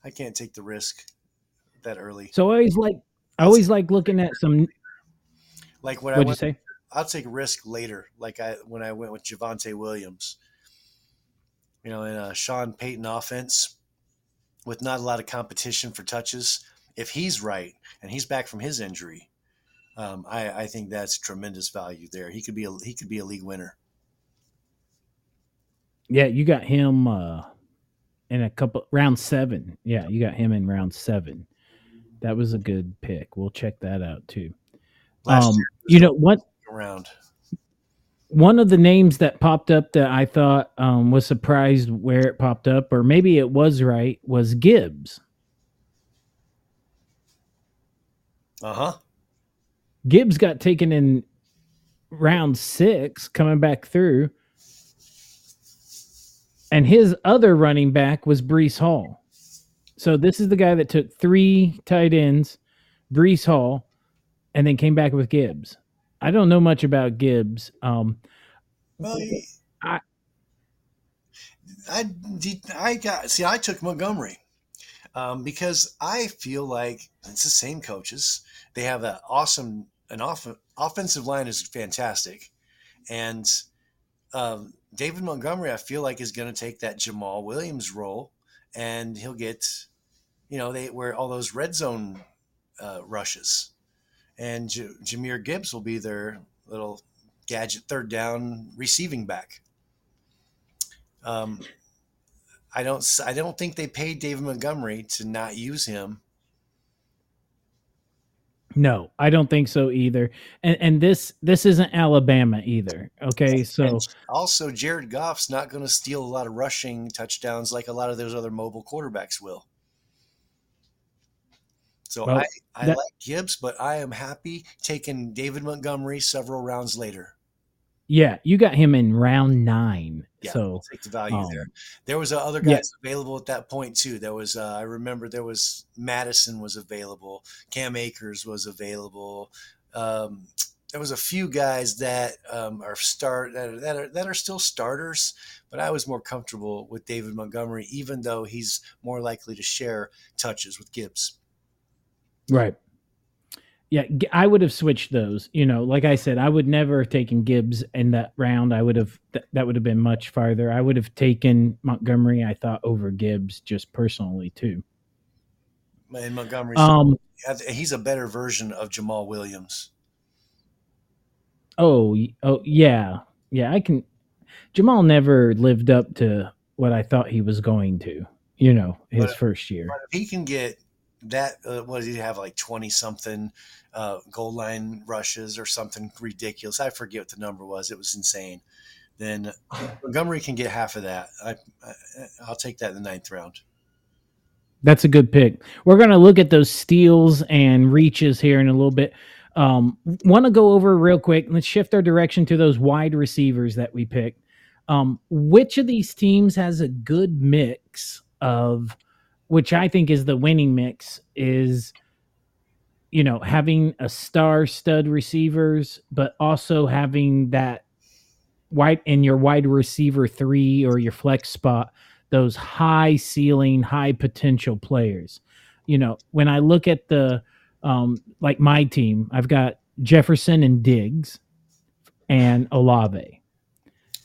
I can't take the risk that early. So I always like I always like looking at some. Like when I What'd you say? I'll take risk later. Like I when I went with Javonte Williams, you know, in a Sean Payton offense with not a lot of competition for touches. If he's right and he's back from his injury, um, I, I think that's tremendous value there. He could be a he could be a league winner. Yeah, you got him uh in a couple round seven. Yeah, you got him in round seven. That was a good pick. We'll check that out too. Last um, year you know what? around. One of the names that popped up that I thought um, was surprised where it popped up, or maybe it was right, was Gibbs. Uh huh. Gibbs got taken in round six, coming back through, and his other running back was Breece Hall. So this is the guy that took three tight ends, Breece Hall, and then came back with Gibbs. I don't know much about Gibbs. Um, Well, he- I- I, I got see. I took Montgomery um, because I feel like it's the same coaches. They have an awesome an off, offensive line is fantastic, and um, David Montgomery I feel like is going to take that Jamaal Williams role, and he'll get you know they where all those red zone uh, rushes, and J- Jahmyr Gibbs will be their little gadget third down receiving back. Um, I don't. I don't think they paid David Montgomery to not use him. no, I don't think so either. And and this this isn't Alabama either. Okay, so And also, Jared Goff's not going to steal a lot of rushing touchdowns like a lot of those other mobile quarterbacks will. So Well, I, I that- like Gibbs, but I am happy taking David Montgomery several rounds later. yeah, you got him in round nine. Yeah, so I'll take the value um, there. There was uh, other yeah. guys available at that point too. There was uh, I remember there was Mattison was available, Cam Akers was available. Um, there was a few guys that um, are start that are, that are that are still starters, but I was more comfortable with David Montgomery, even though he's more likely to share touches with Gibbs. Right. Yeah, I would have switched those. You know, like I said, I would never have taken Gibbs in that round. I would have th- that would have been much farther. I would have taken Montgomery. I thought over Gibbs, just personally too. And Montgomery, Um. he's a better version of Jamaal Williams. Oh. Oh. Yeah. Yeah. I can. Jamaal never lived up to what I thought he was going to. You know, his But- first year. But if he can get that, uh, what did he have like twenty something uh, goal line rushes or something ridiculous? I forget what the number was. It was insane. Then Montgomery can get half of that. I, I I'll take that in the ninth round. That's a good pick. We're going to look at those steals and reaches here in a little bit. Um, Want to go over real quick. Let's shift our direction to those wide receivers that we picked. Um, which of these teams has a good mix of, which I think is the winning mix, is you know having a star stud receivers, but also having that wide in your wide receiver three or your flex spot those high ceiling, high potential players. You know, when I look at the um like my team, I've got Jefferson and Diggs and Olave.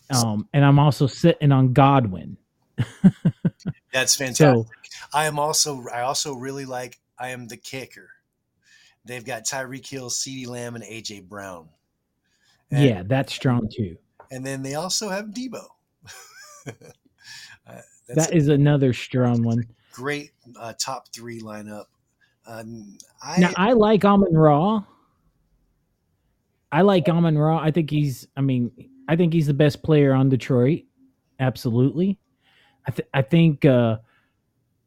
Um, and I'm also sitting on Godwin. That's fantastic. So I am also I also really like I am the kicker. They've got Tyreek Hill, CeeDee Lamb, and AJ Brown. And, yeah, that's strong too. and then they also have Deebo. Uh, that's another strong one. great uh, top three lineup. Um, I, Now I like Amon Ra. I like Amon Ra. I think he's. I mean, I think he's the best player on Detroit. Absolutely. I th- I think. Uh,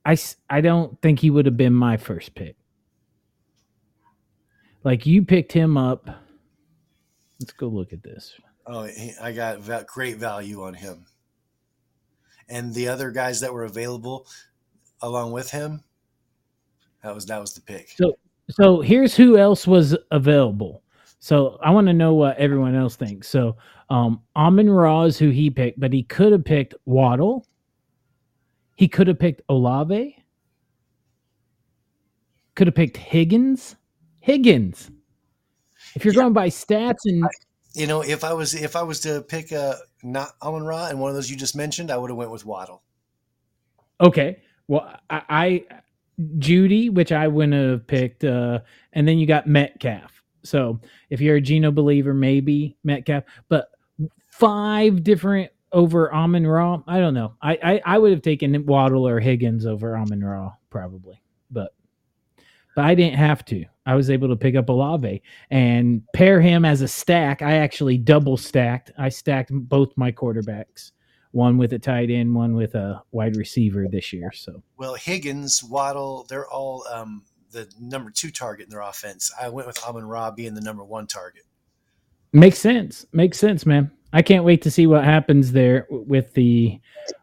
I I don't think he would have been my first pick. Like you picked him up. Let's go look at this. oh, he, I got great value on him. And the other guys that were available along with him, That was that was the pick. So so here's who else was available. So I want to know what everyone else thinks. So um Amon Ra is who he picked, but he could have picked Waddle. He could have picked Olave. Could have picked Higgins. Higgins. If you're Yeah. going by stats and You know, if I was if I was to pick a not Amon Ra and one of those you just mentioned, I would have went with Waddle. Okay. Well, I, I Jeudy, which I wouldn't have picked, uh, and then you got Metcalf. So if you're a Geno believer, maybe Metcalf, but five different over Amon Ra. I don't know. I, I I would have taken Waddle or Higgins over Amon Ra probably, but but I didn't have to. I was able to pick up Olave and pair him as a stack. I actually double stacked. I stacked both my quarterbacks one with a tight end, one with a wide receiver this year. So Well, Higgins, Waddle, they're all um, the number two target in their offense. I went with Amon Ra being the number one target. makes sense. Makes sense, man. I can't wait to see what happens there with the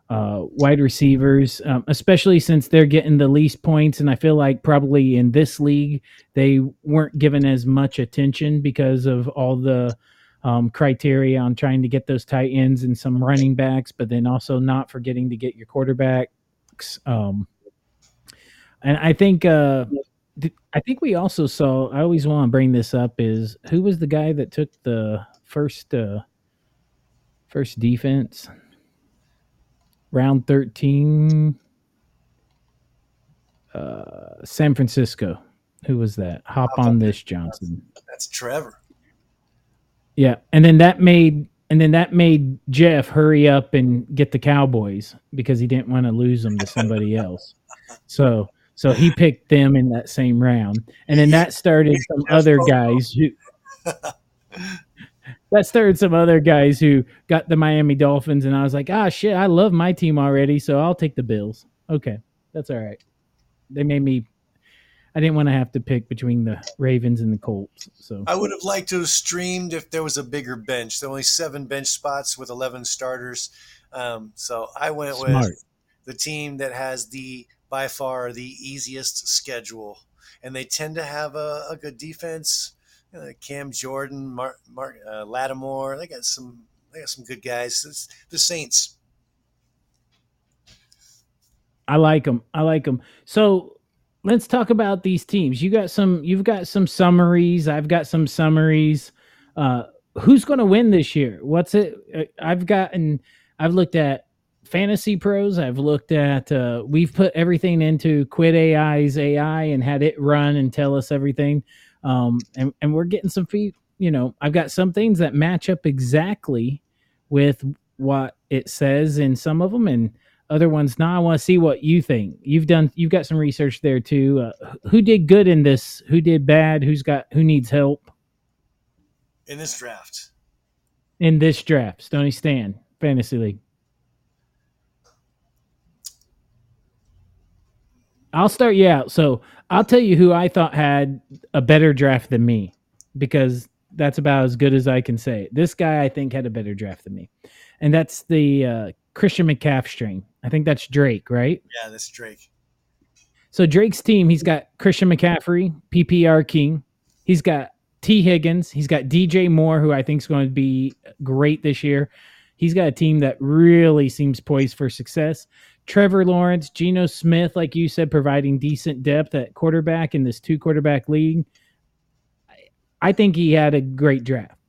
uh, wide receivers, um, especially since they're getting the least points. And I feel like probably in this league, they weren't given as much attention because of all the um, criteria on trying to get those tight ends and some running backs, but then also not forgetting to get your quarterbacks. Um, and I think uh, I think we also saw. I always want to bring this up is who was the guy that took the first uh, first defense round thirteen? Uh, San Francisco. Who was that? Hop on this Johnson. That's Trevor. Yeah, and then that made and then that made Jeff hurry up and get the Cowboys because he didn't want to lose them to somebody else. So so he picked them in that same round, and then that started some other guys who that started some other guys who got the Miami Dolphins, and I was like, ah, shit, I love my team already, so I'll take the Bills. Okay, that's all right. They made me. I didn't want to have to pick between the Ravens and the Colts, so I would have liked to have streamed if there was a bigger bench. There are only seven bench spots with 11 starters. Um, so I went Smart. with the team that has the by far the easiest schedule. And they tend to have a, a good defense. Uh, Cam Jordan, Mark, Mark uh, Lattimore, they got some they got some good guys. It's the Saints. I like them. I like them. So let's talk about these teams. You got some. You've got some summaries. I've got some summaries. Uh, who's going to win this year? What's it? uh, I've gotten. I've looked at Fantasy Pros. I've looked at. Uh, we've put everything into Quit AI's AI and had it run and tell us everything. Um, and and we're getting some feed. You know, I've got some things that match up exactly with what it says in some of them, and other ones. Now i want to see what you think. You've done you've got some research there too. Uh, who did good in this? Who did bad? Who's got who needs help? In this draft. in this draft Stoney Stan fantasy league i'll start you out so i'll tell you who i thought had a better draft than me because that's about as good as i can say this guy i think had a better draft than me and that's the uh, christian mccaff strain i think that's drake right Yeah, that's Drake. So Drake's team, he's got Christian McCaffrey, PPR King. He's got T. Higgins. He's got DJ Moore, who I think is going to be great this year. He's got a team that really seems poised for success. Trevor Lawrence, Geno Smith, like you said, providing decent depth at quarterback in this two quarterback league. I- think he had a great draft.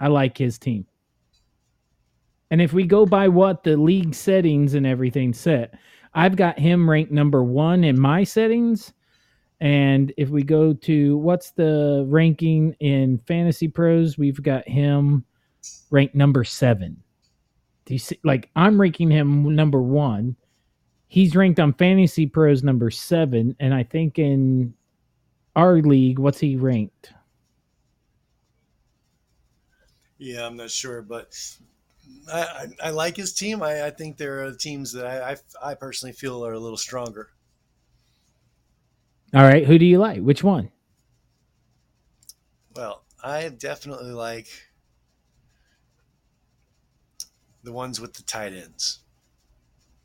I like his team. And if we go by what the league settings and everything set, I've got him ranked number one in my settings. And if we go to what's the ranking in Fantasy Pros, we've got him ranked number seven. Do you see? Like I'm ranking him number one. He's ranked on Fantasy Pros number seven, and I think in our league, what's he ranked? Yeah, I'm not sure, but I, I, I like his team. I, I think there are teams that I, I, I personally feel are a little stronger. All right, who do you like? Which one? Well, I definitely like the ones with the tight ends.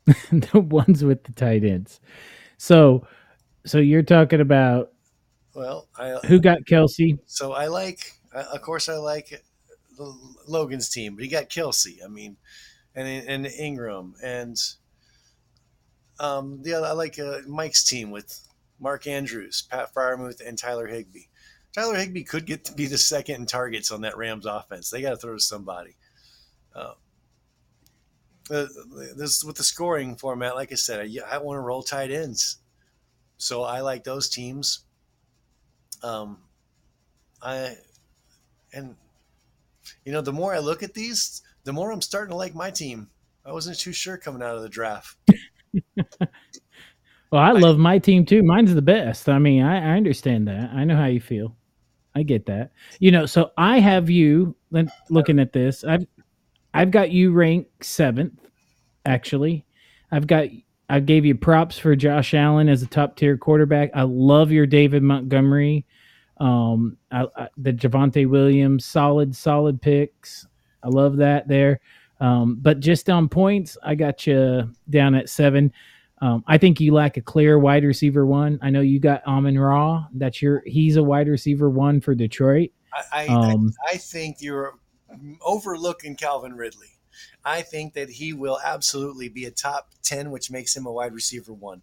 the ones with the tight ends. So so you're talking about Well, I who got Kelce? so I like, of course, I like the- Logan's team, but he got Kelce. I mean, and and Engram and um, the other, I like uh, Mike's team with Mark Andrews, Pat Freiermuth, and Tyler Higbee. Tyler Higbee could get to be the second in targets on that Rams offense. They got to throw to somebody. Uh, uh, this with the scoring format, like I said, I, I want to roll tight ends, so I like those teams. Um, I and you know, the more I look at these, the more I'm starting to like my team. I wasn't too sure coming out of the draft. Well, I love my team too. Mine's the best. I mean, I, I understand that. I know how you feel. I get that. You know, so I have you looking at this. I've I've got you ranked seventh, actually. I've got I gave you props for Josh Allen as a top tier quarterback. I love your David Montgomery. Um, I, I, the Javonte Williams, solid, solid picks. I love that there. Um, but just on points, I got you down at seven. Um, I think you lack a clear wide receiver one. I know you got Amon Ra. That's your he's a wide receiver one for Detroit. I, I, Um, I, I think you're overlooking Calvin Ridley. I think that he will absolutely be a top 10, which makes him a wide receiver one.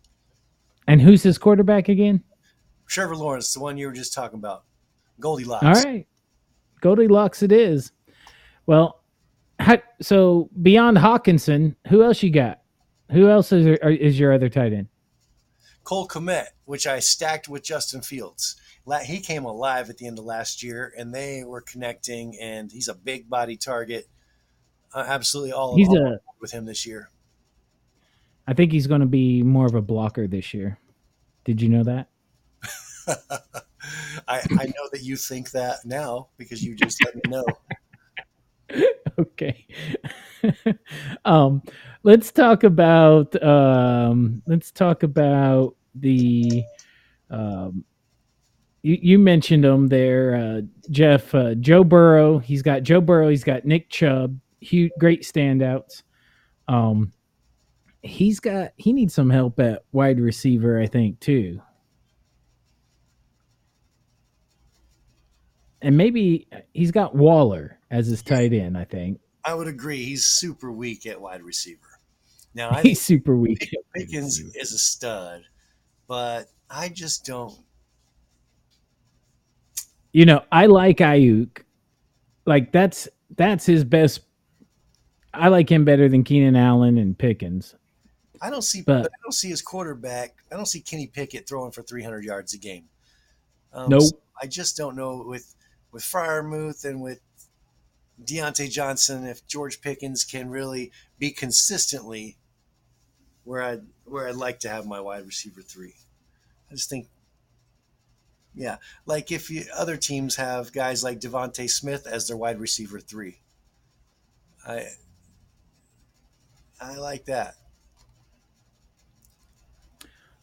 And who's his quarterback again? Trevor Lawrence, the one you were just talking about. Goldilocks. All right, Goldilocks it is. Well, so beyond Hockenson, who else you got? Who else is your, is your other tight end? Cole Kmet, which I stacked with Justin Fields. He came alive at the end of last year, and they were connecting, and he's a big body target. Uh, absolutely all, He's all a. with him this year. I think he's going to be more of a blocker this year. Did you know that? I, I know that you think that now because you just let me know. okay. um, let's talk about um, let's talk about the um, you, you mentioned them there, uh, Jeff. Uh, Joe Burrow. He's got Joe Burrow. He's got Nick Chubb. Huge, great standouts. Um, he's got he needs some help at wide receiver, I think, too. And maybe he's got Waller as his tight end, I think. I would agree. He's super weak at wide receiver. Now, I He's super weak. Pickens is a stud, but I just don't. You know, I like Aiyuk. Like that's that's his best. I like him better than Keenan Allen and Pickens. I don't see. But- I don't see his quarterback. I don't see Kenny Pickett throwing for 300 yards a game. Um, Nope. so I just don't know with with Freiermuth and with Diontae Johnson if George Pickens can really be consistently where I where I'd like to have my wide receiver three. I just think, yeah, like if you, other teams have guys like DeVonta Smith as their wide receiver three. I I like that.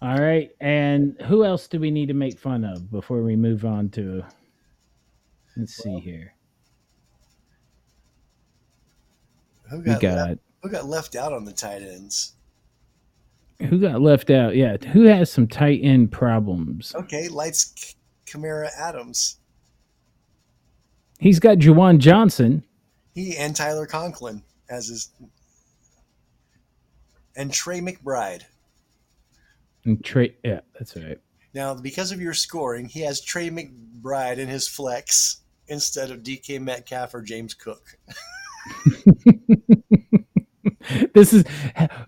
All right, and who else do we need to make fun of before we move on to? Let's see here. Who We got, got left, who got left out on the tight ends? who got left out? Yeah, who has some tight end problems? Okay, lights Kamara Adams. He's got Juwan Johnson. He and Tyler Conklin as his and Trey McBride. And Trey, yeah, that's right. Now, because of your scoring, he has Trey McBride in his flex instead of DK Metcalf or James Cook. this is.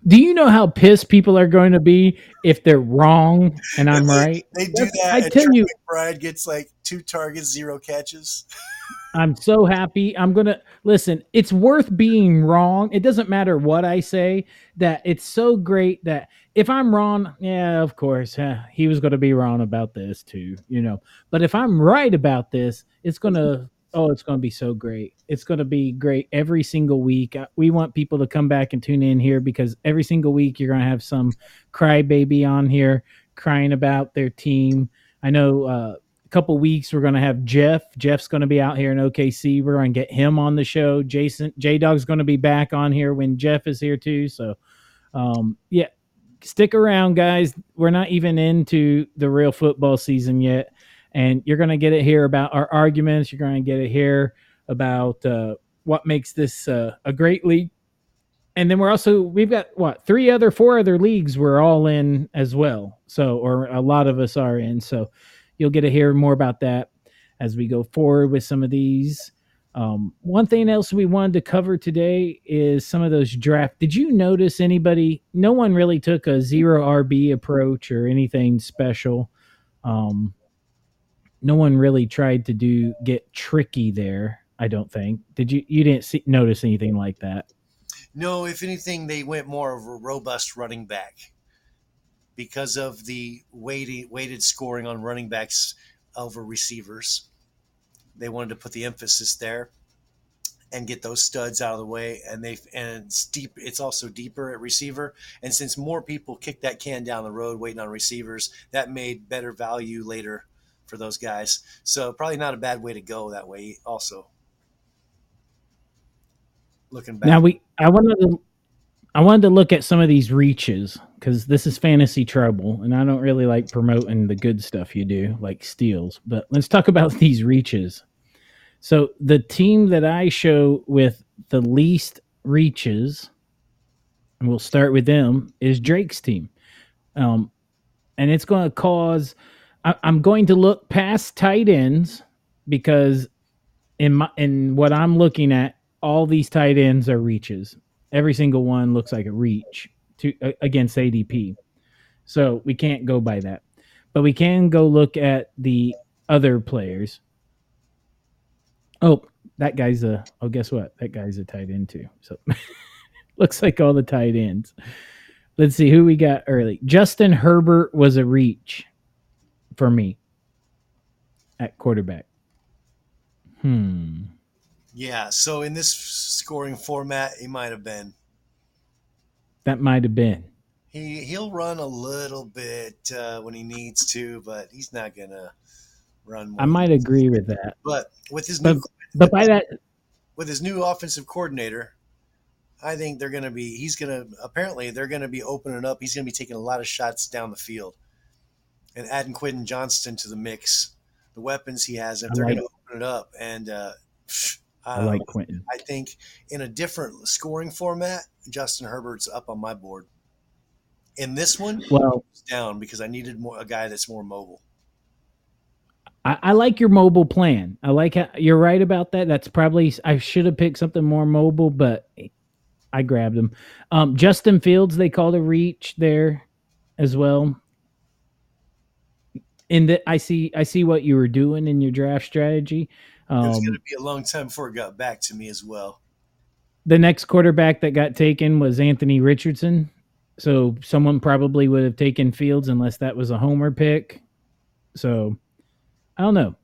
Do you know how pissed people are going to be if they're wrong and I'm right? They do That's- that. I tell Trey you- McBride gets like two targets, zero catches. I'm so happy. I'm gonna listen. It's worth being wrong. It doesn't matter what I say. That it's so great that if I'm wrong, yeah, of course, eh, he was gonna be wrong about this too, you know. But if I'm right about this, it's gonna. Oh, it's going to be so great. It's going to be great every single week. We want people to come back and tune in here because every single week you're going to have some crybaby on here crying about their team. I know uh, a couple weeks we're going to have Jeff. Jeff's going to be out here in OKC. We're going to get him on the show. Jason J-Dogg's going to be back on here when Jeff is here too. So, um, yeah, stick around, guys. We're not even into the real football season yet, and you're going to get it here about our arguments. You're going to get it here about uh, what makes this uh, a great league. And then we're also we've got what three other four other leagues we're all in as well. So or a lot of us are in. So you'll get to hear more about that as we go forward with some of these. Um, one thing else we wanted to cover today is some of those draft. Did you notice anybody? No one really took a zero RB approach or anything special. Um, no one really tried to do get tricky there. I don't think. Did you? You didn't see, notice anything like that? No, if anything, they went more of a robust running back because of the weighted weighted scoring on running backs over receivers. They wanted to put the emphasis there and get those studs out of the way. And they and it's deep. It's also deeper at receiver. And since more people kick that can down the road waiting on receivers, that made better value later for those guys. So probably not a bad way to go that way. Also, looking back. Now we I wanted to I wanted to look at some of these reaches because this is fantasy trouble, and I don't really like promoting the good stuff you do, like steals. But let's talk about these reaches. So the team that I show with the least reaches, and we'll start with them, is Drake's team. Um, and it's going to cause. I, I'm going to look past tight ends because in my in what I'm looking at, all these tight ends are reaches. Every single one looks like a reach to uh, against ADP. So we can't go by that. But we can go look at the other players. Oh, that guy's a oh guess what? That guy's a tight end too. So looks like all the tight ends. Let's see who we got early. Justin Herbert was a reach for me at quarterback. Hmm. Yeah. So in this scoring format, he might have been. That might have been. He he'll run a little bit uh, when he needs to, but he's not gonna run. I might agree with that. But with his But, new but by that, with his new offensive coordinator, I think they're gonna be. He's gonna apparently they're gonna be opening up. He's gonna be taking a lot of shots down the field, and adding Quentin Johnston to the mix. The weapons he has, if I they're like- gonna open it up, and uh, I, I like know. Quentin. I think in a different scoring format, Justin Herbert's up on my board. In this one, Well, down because I needed more a guy that's more mobile. I, I like your mobile plan. I like how you're right about that. That's probably I should have picked something more mobile, but I grabbed him. Um, Justin Fields, they called a reach there as well. In that, I see, I see what you were doing in your draft strategy. It was Um, going to be a long time before it got back to me as well. the next quarterback that got taken was Anthony Richardson. So someone probably would have taken Fields unless that was a homer pick. So I don't know.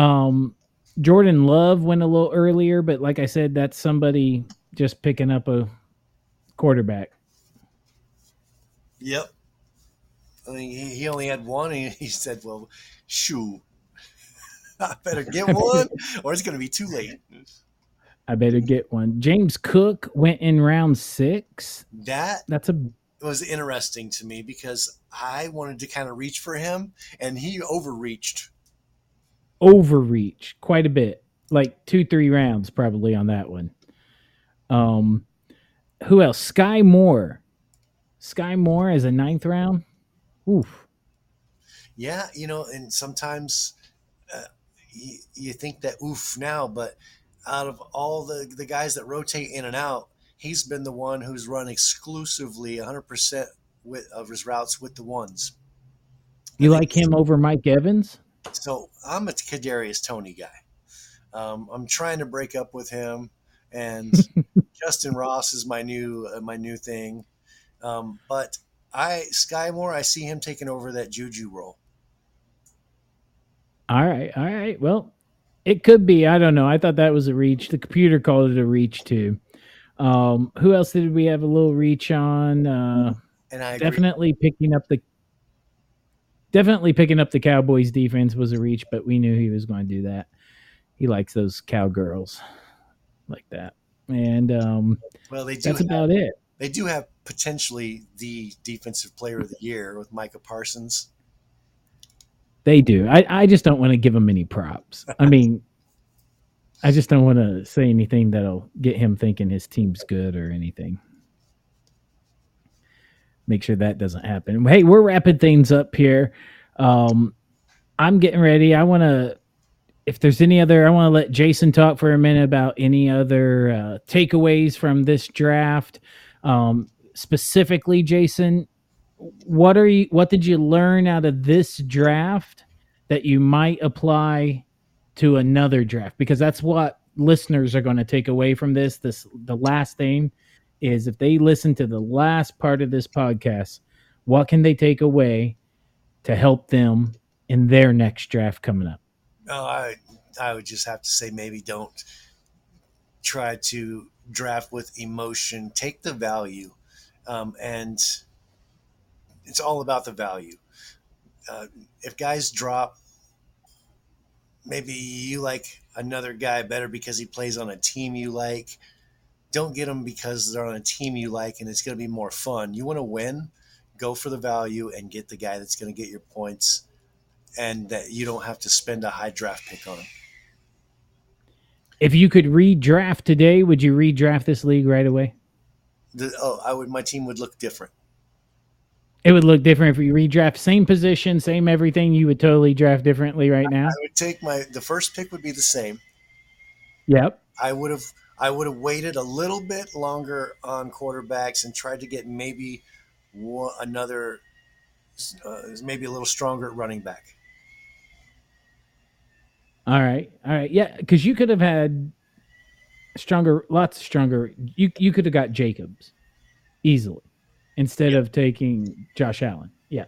Um, Jordan Love went a little earlier, but like I said, that's somebody just picking up a quarterback. Yep. I mean, he, he only had one, and he said, "Well, shoo, I better get one, or it's going to be too late." I better get one. James Cook went in round six. That That's a was interesting to me because I wanted to kind of reach for him, and he overreached. overreach quite a bit like two three rounds probably on that one um who else Skyy Moore Skyy Moore as a ninth round oof Yeah, you know, and sometimes uh, you, you think that oof now, but out of all the the guys that rotate in and out, he's been the one who's run exclusively 100% with of his routes with the ones. you like him over mike evans So I'm a Kadarius Toney guy. Um, I'm trying to break up with him, and Justyn Ross is my new uh, my new thing. Um, but I Skyy Moore, I see him taking over that Juju role. all right all right well it could be i don't know i thought that was a reach the computer called it a reach too um who else did we have a little reach on uh And I agree. definitely picking up the definitely picking up the Cowboys defense was a reach, but we knew he was going to do that. He likes those cowgirls like that. And um Well, they do. that's about it. They do have potentially the defensive player of the year with Micah Parsons. They do. I, I just don't want to give him any props. I mean, I just don't want to say anything that'll get him thinking his team's good or anything. Make sure that doesn't happen. Hey, we're wrapping things up here. Um, I'm getting ready. I want to, if there's any other, I want to let Jason talk for a minute about any other uh, takeaways from this draft. Um, specifically, Jason, what are you? What did you learn out of this draft that you might apply to another draft? Because that's what listeners are going to take away from this. This the last thing is if they listen to the last part of this podcast, what can they take away to help them in their next draft coming up? No, I I would just have to say maybe don't try to draft with emotion. Take the value, um, and it's all about the value. Uh, if guys drop, maybe you like another guy better because he plays on a team you like. Don't get them because they're on a team you like and it's going to be more fun. You want to win, go for the value and get the guy that's going to get your points and that you don't have to spend a high draft pick on him. If you could redraft today, would you redraft this league right away? The, oh, I would. My team would look different. It would look different if you redraft same position, same everything. You would totally draft differently right now. I would take my the first pick would be the same. Yep. I would have I would have waited a little bit longer on quarterbacks and tried to get maybe one, another uh, maybe a little stronger at running back. All right, all right, yeah, because you could have had stronger, lots stronger. You you could have got Jacobs easily instead Yeah. of taking Josh Allen. Yeah,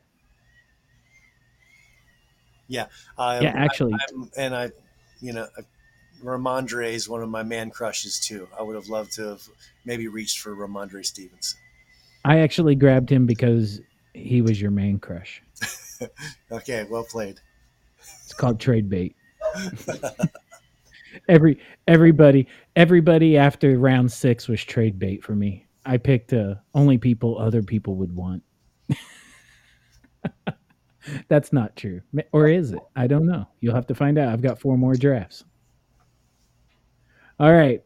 Yeah, I, yeah. Actually, I'm, and I, you know, uh, Rhamondre is one of my man crushes too. I would have loved to have maybe reached for Rhamondre Stevenson. I actually grabbed him because he was your man crush. Okay, well played. It's called trade bait. Every everybody everybody after round six was trade bait for me. I picked uh, only people other people would want. That's not true, or is it? I don't know. You'll have to find out. I've got four more drafts. All right.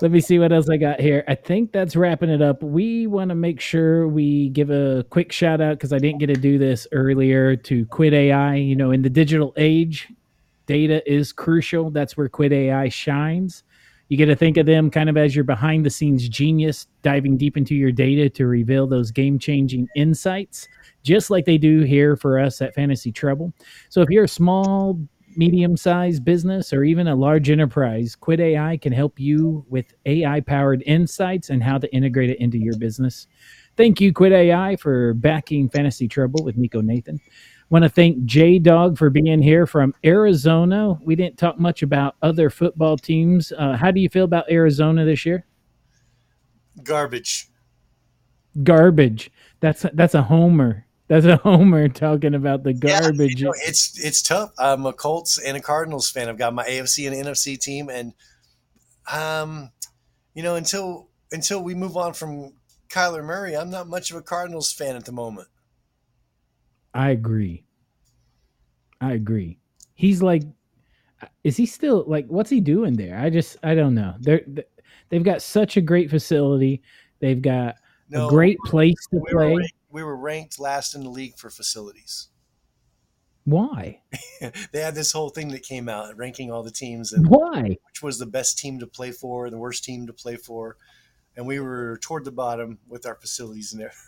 Let me see what else I got here. I think that's wrapping it up. We want to make sure we give a quick shout out because I didn't get to do this earlier to Quid AI. You know, in the digital age, data is crucial. That's where Quid AI shines. You get to think of them kind of as your behind the scenes genius, diving deep into your data to reveal those game changing insights, just like they do here for us at Fantasy Trouble. So if you're a small, medium sized business or even a large enterprise, Quid AI can help you with AI powered insights and how to integrate it into your business. Thank you, Quid AI, for backing Fantasy Trouble with Nico Nathan. Want to thank J-Dogg for being here from Arizona. We didn't talk much about other football teams. Uh, how do you feel about Arizona this year? Garbage. Garbage. That's that's a homer. That's a homer talking about the Yeah, garbage. You know, it's it's tough. I'm a Colts and a Cardinals fan. I've got my AFC and NFC team, and um, you know, until until we move on from Kyler Murray, I'm not much of a Cardinals fan at the moment. I agree. I agree. He's like, is he still like? What's he doing there? I just I don't know. They're they've got such a great facility. They've got No, a great place to we were, play. ranked, we were ranked last in the league for facilities. Why? they had this whole thing that came out ranking all the teams and Why? which was the best team to play for, the worst team to play for, and we were toward the bottom with our facilities and everything.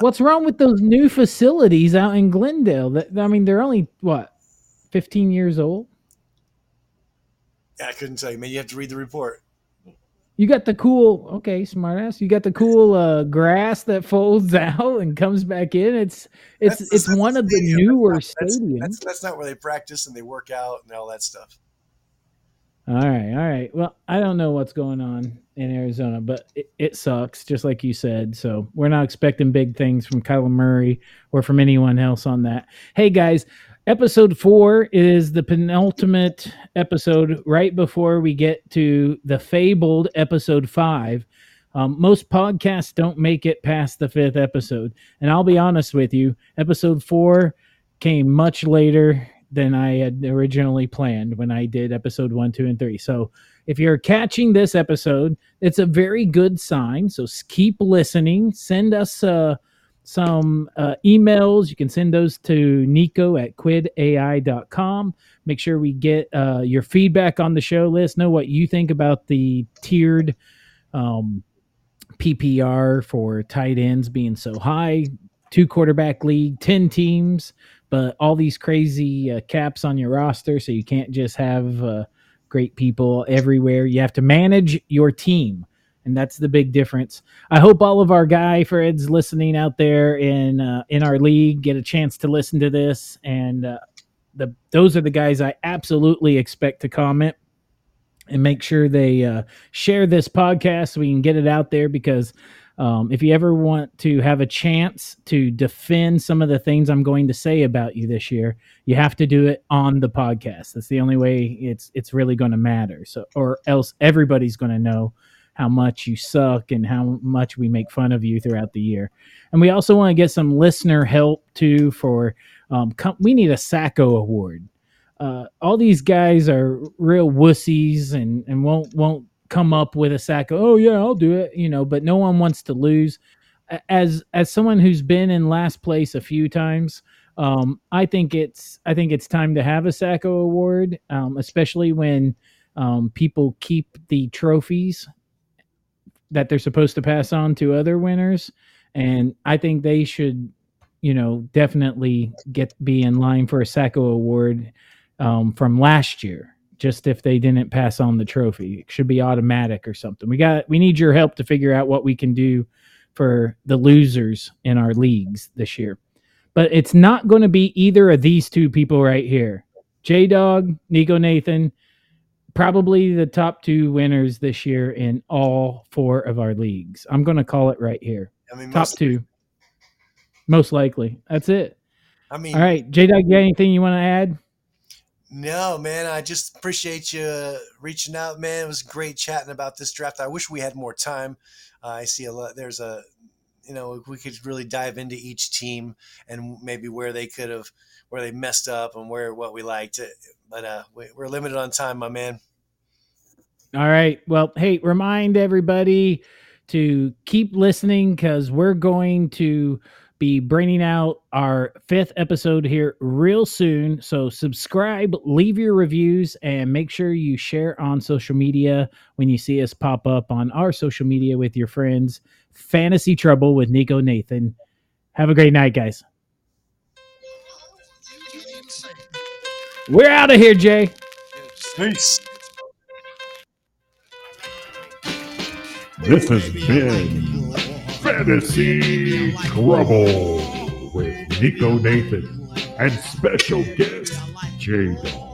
What's wrong with those new facilities out in Glendale? That I mean, they're only what, fifteen years old. I couldn't tell you, man. You have to read the report. You got the cool, okay, smartass. You got the cool uh, grass that folds out and comes back in. It's it's That's- it's that's one the of the newer That's, stadiums. that's that's not where they practice and they work out and all that stuff. All right, all right. Well, I don't know what's going on in Arizona, but it, it sucks, just like you said. So we're not expecting big things from Kyler Murray or from anyone else on that. Hey guys, episode four is the penultimate episode right before we get to the fabled episode five. Um, most podcasts don't make it past the fifth episode. And I'll be honest with you, episode four came much later than I had originally planned when I did episode one, two, and three. So if you're catching this episode, it's a very good sign. So keep listening. Send us uh, some uh, emails. You can send those to Nico at quidai.com. Make sure we get uh, your feedback on the show list. Know what you think about the tiered um, PPR for tight ends being so high. Two quarterback league, 10 teams, but all these crazy uh, caps on your roster. So you can't just have uh, great people everywhere. You have to manage your team. And that's the big difference. I hope all of our guy Freds listening out there in uh, in our league get a chance to listen to this. And uh, the those are the guys I absolutely expect to comment and make sure they uh, share this podcast so we can get it out there because um, if you ever want to have a chance to defend some of the things I'm going to say about you this year, you have to do it on the podcast. That's the only way it's it's really going to matter. So, or else everybody's going to know how much you suck and how much we make fun of you throughout the year. And we also want to get some listener help too. For um, com- we need a Sacko award uh, all these guys are real wussies and and won't won't come up with a sack. Of, oh yeah, I'll do it. You know, but no one wants to lose. As as someone who's been in last place a few times, um, I think it's I think it's time to have a Sacko award, um, especially when um, people keep the trophies that they're supposed to pass on to other winners, and I think they should, you know, definitely get be in line for a Sacko award um, from last year. Just if they didn't pass on the trophy, it should be automatic or something. We got we need your help to figure out what we can do for the losers in our leagues this year. But it's not going to be either of these two people right here. J-Dogg, Nico Nathan, probably the top two winners this year in all four of our leagues. I'm going to call it right here. I mean, top most, two. Most likely. That's it. I mean, All right. J-Dogg, you got anything you want to add? No, man, I just appreciate you reaching out, man. It was great chatting about this draft. I wish we had more time. Uh, I see a lot. There's a, you know, we could really dive into each team and maybe where they could have, where they messed up and where what we liked. But uh, we, we're limited on time, my man. All right. Well, hey, remind everybody to keep listening because we're going to be bringing out our fifth episode here real soon. So subscribe, leave your reviews, and make sure you share on social media when you see us pop up on our social media with your friends. Fantasy Trouble with Nico Nathan. Have a great night, guys. We're out of here, Jay. Peace. This has been Fantasy Trouble with Nico Nathan and special guest J-Dogg.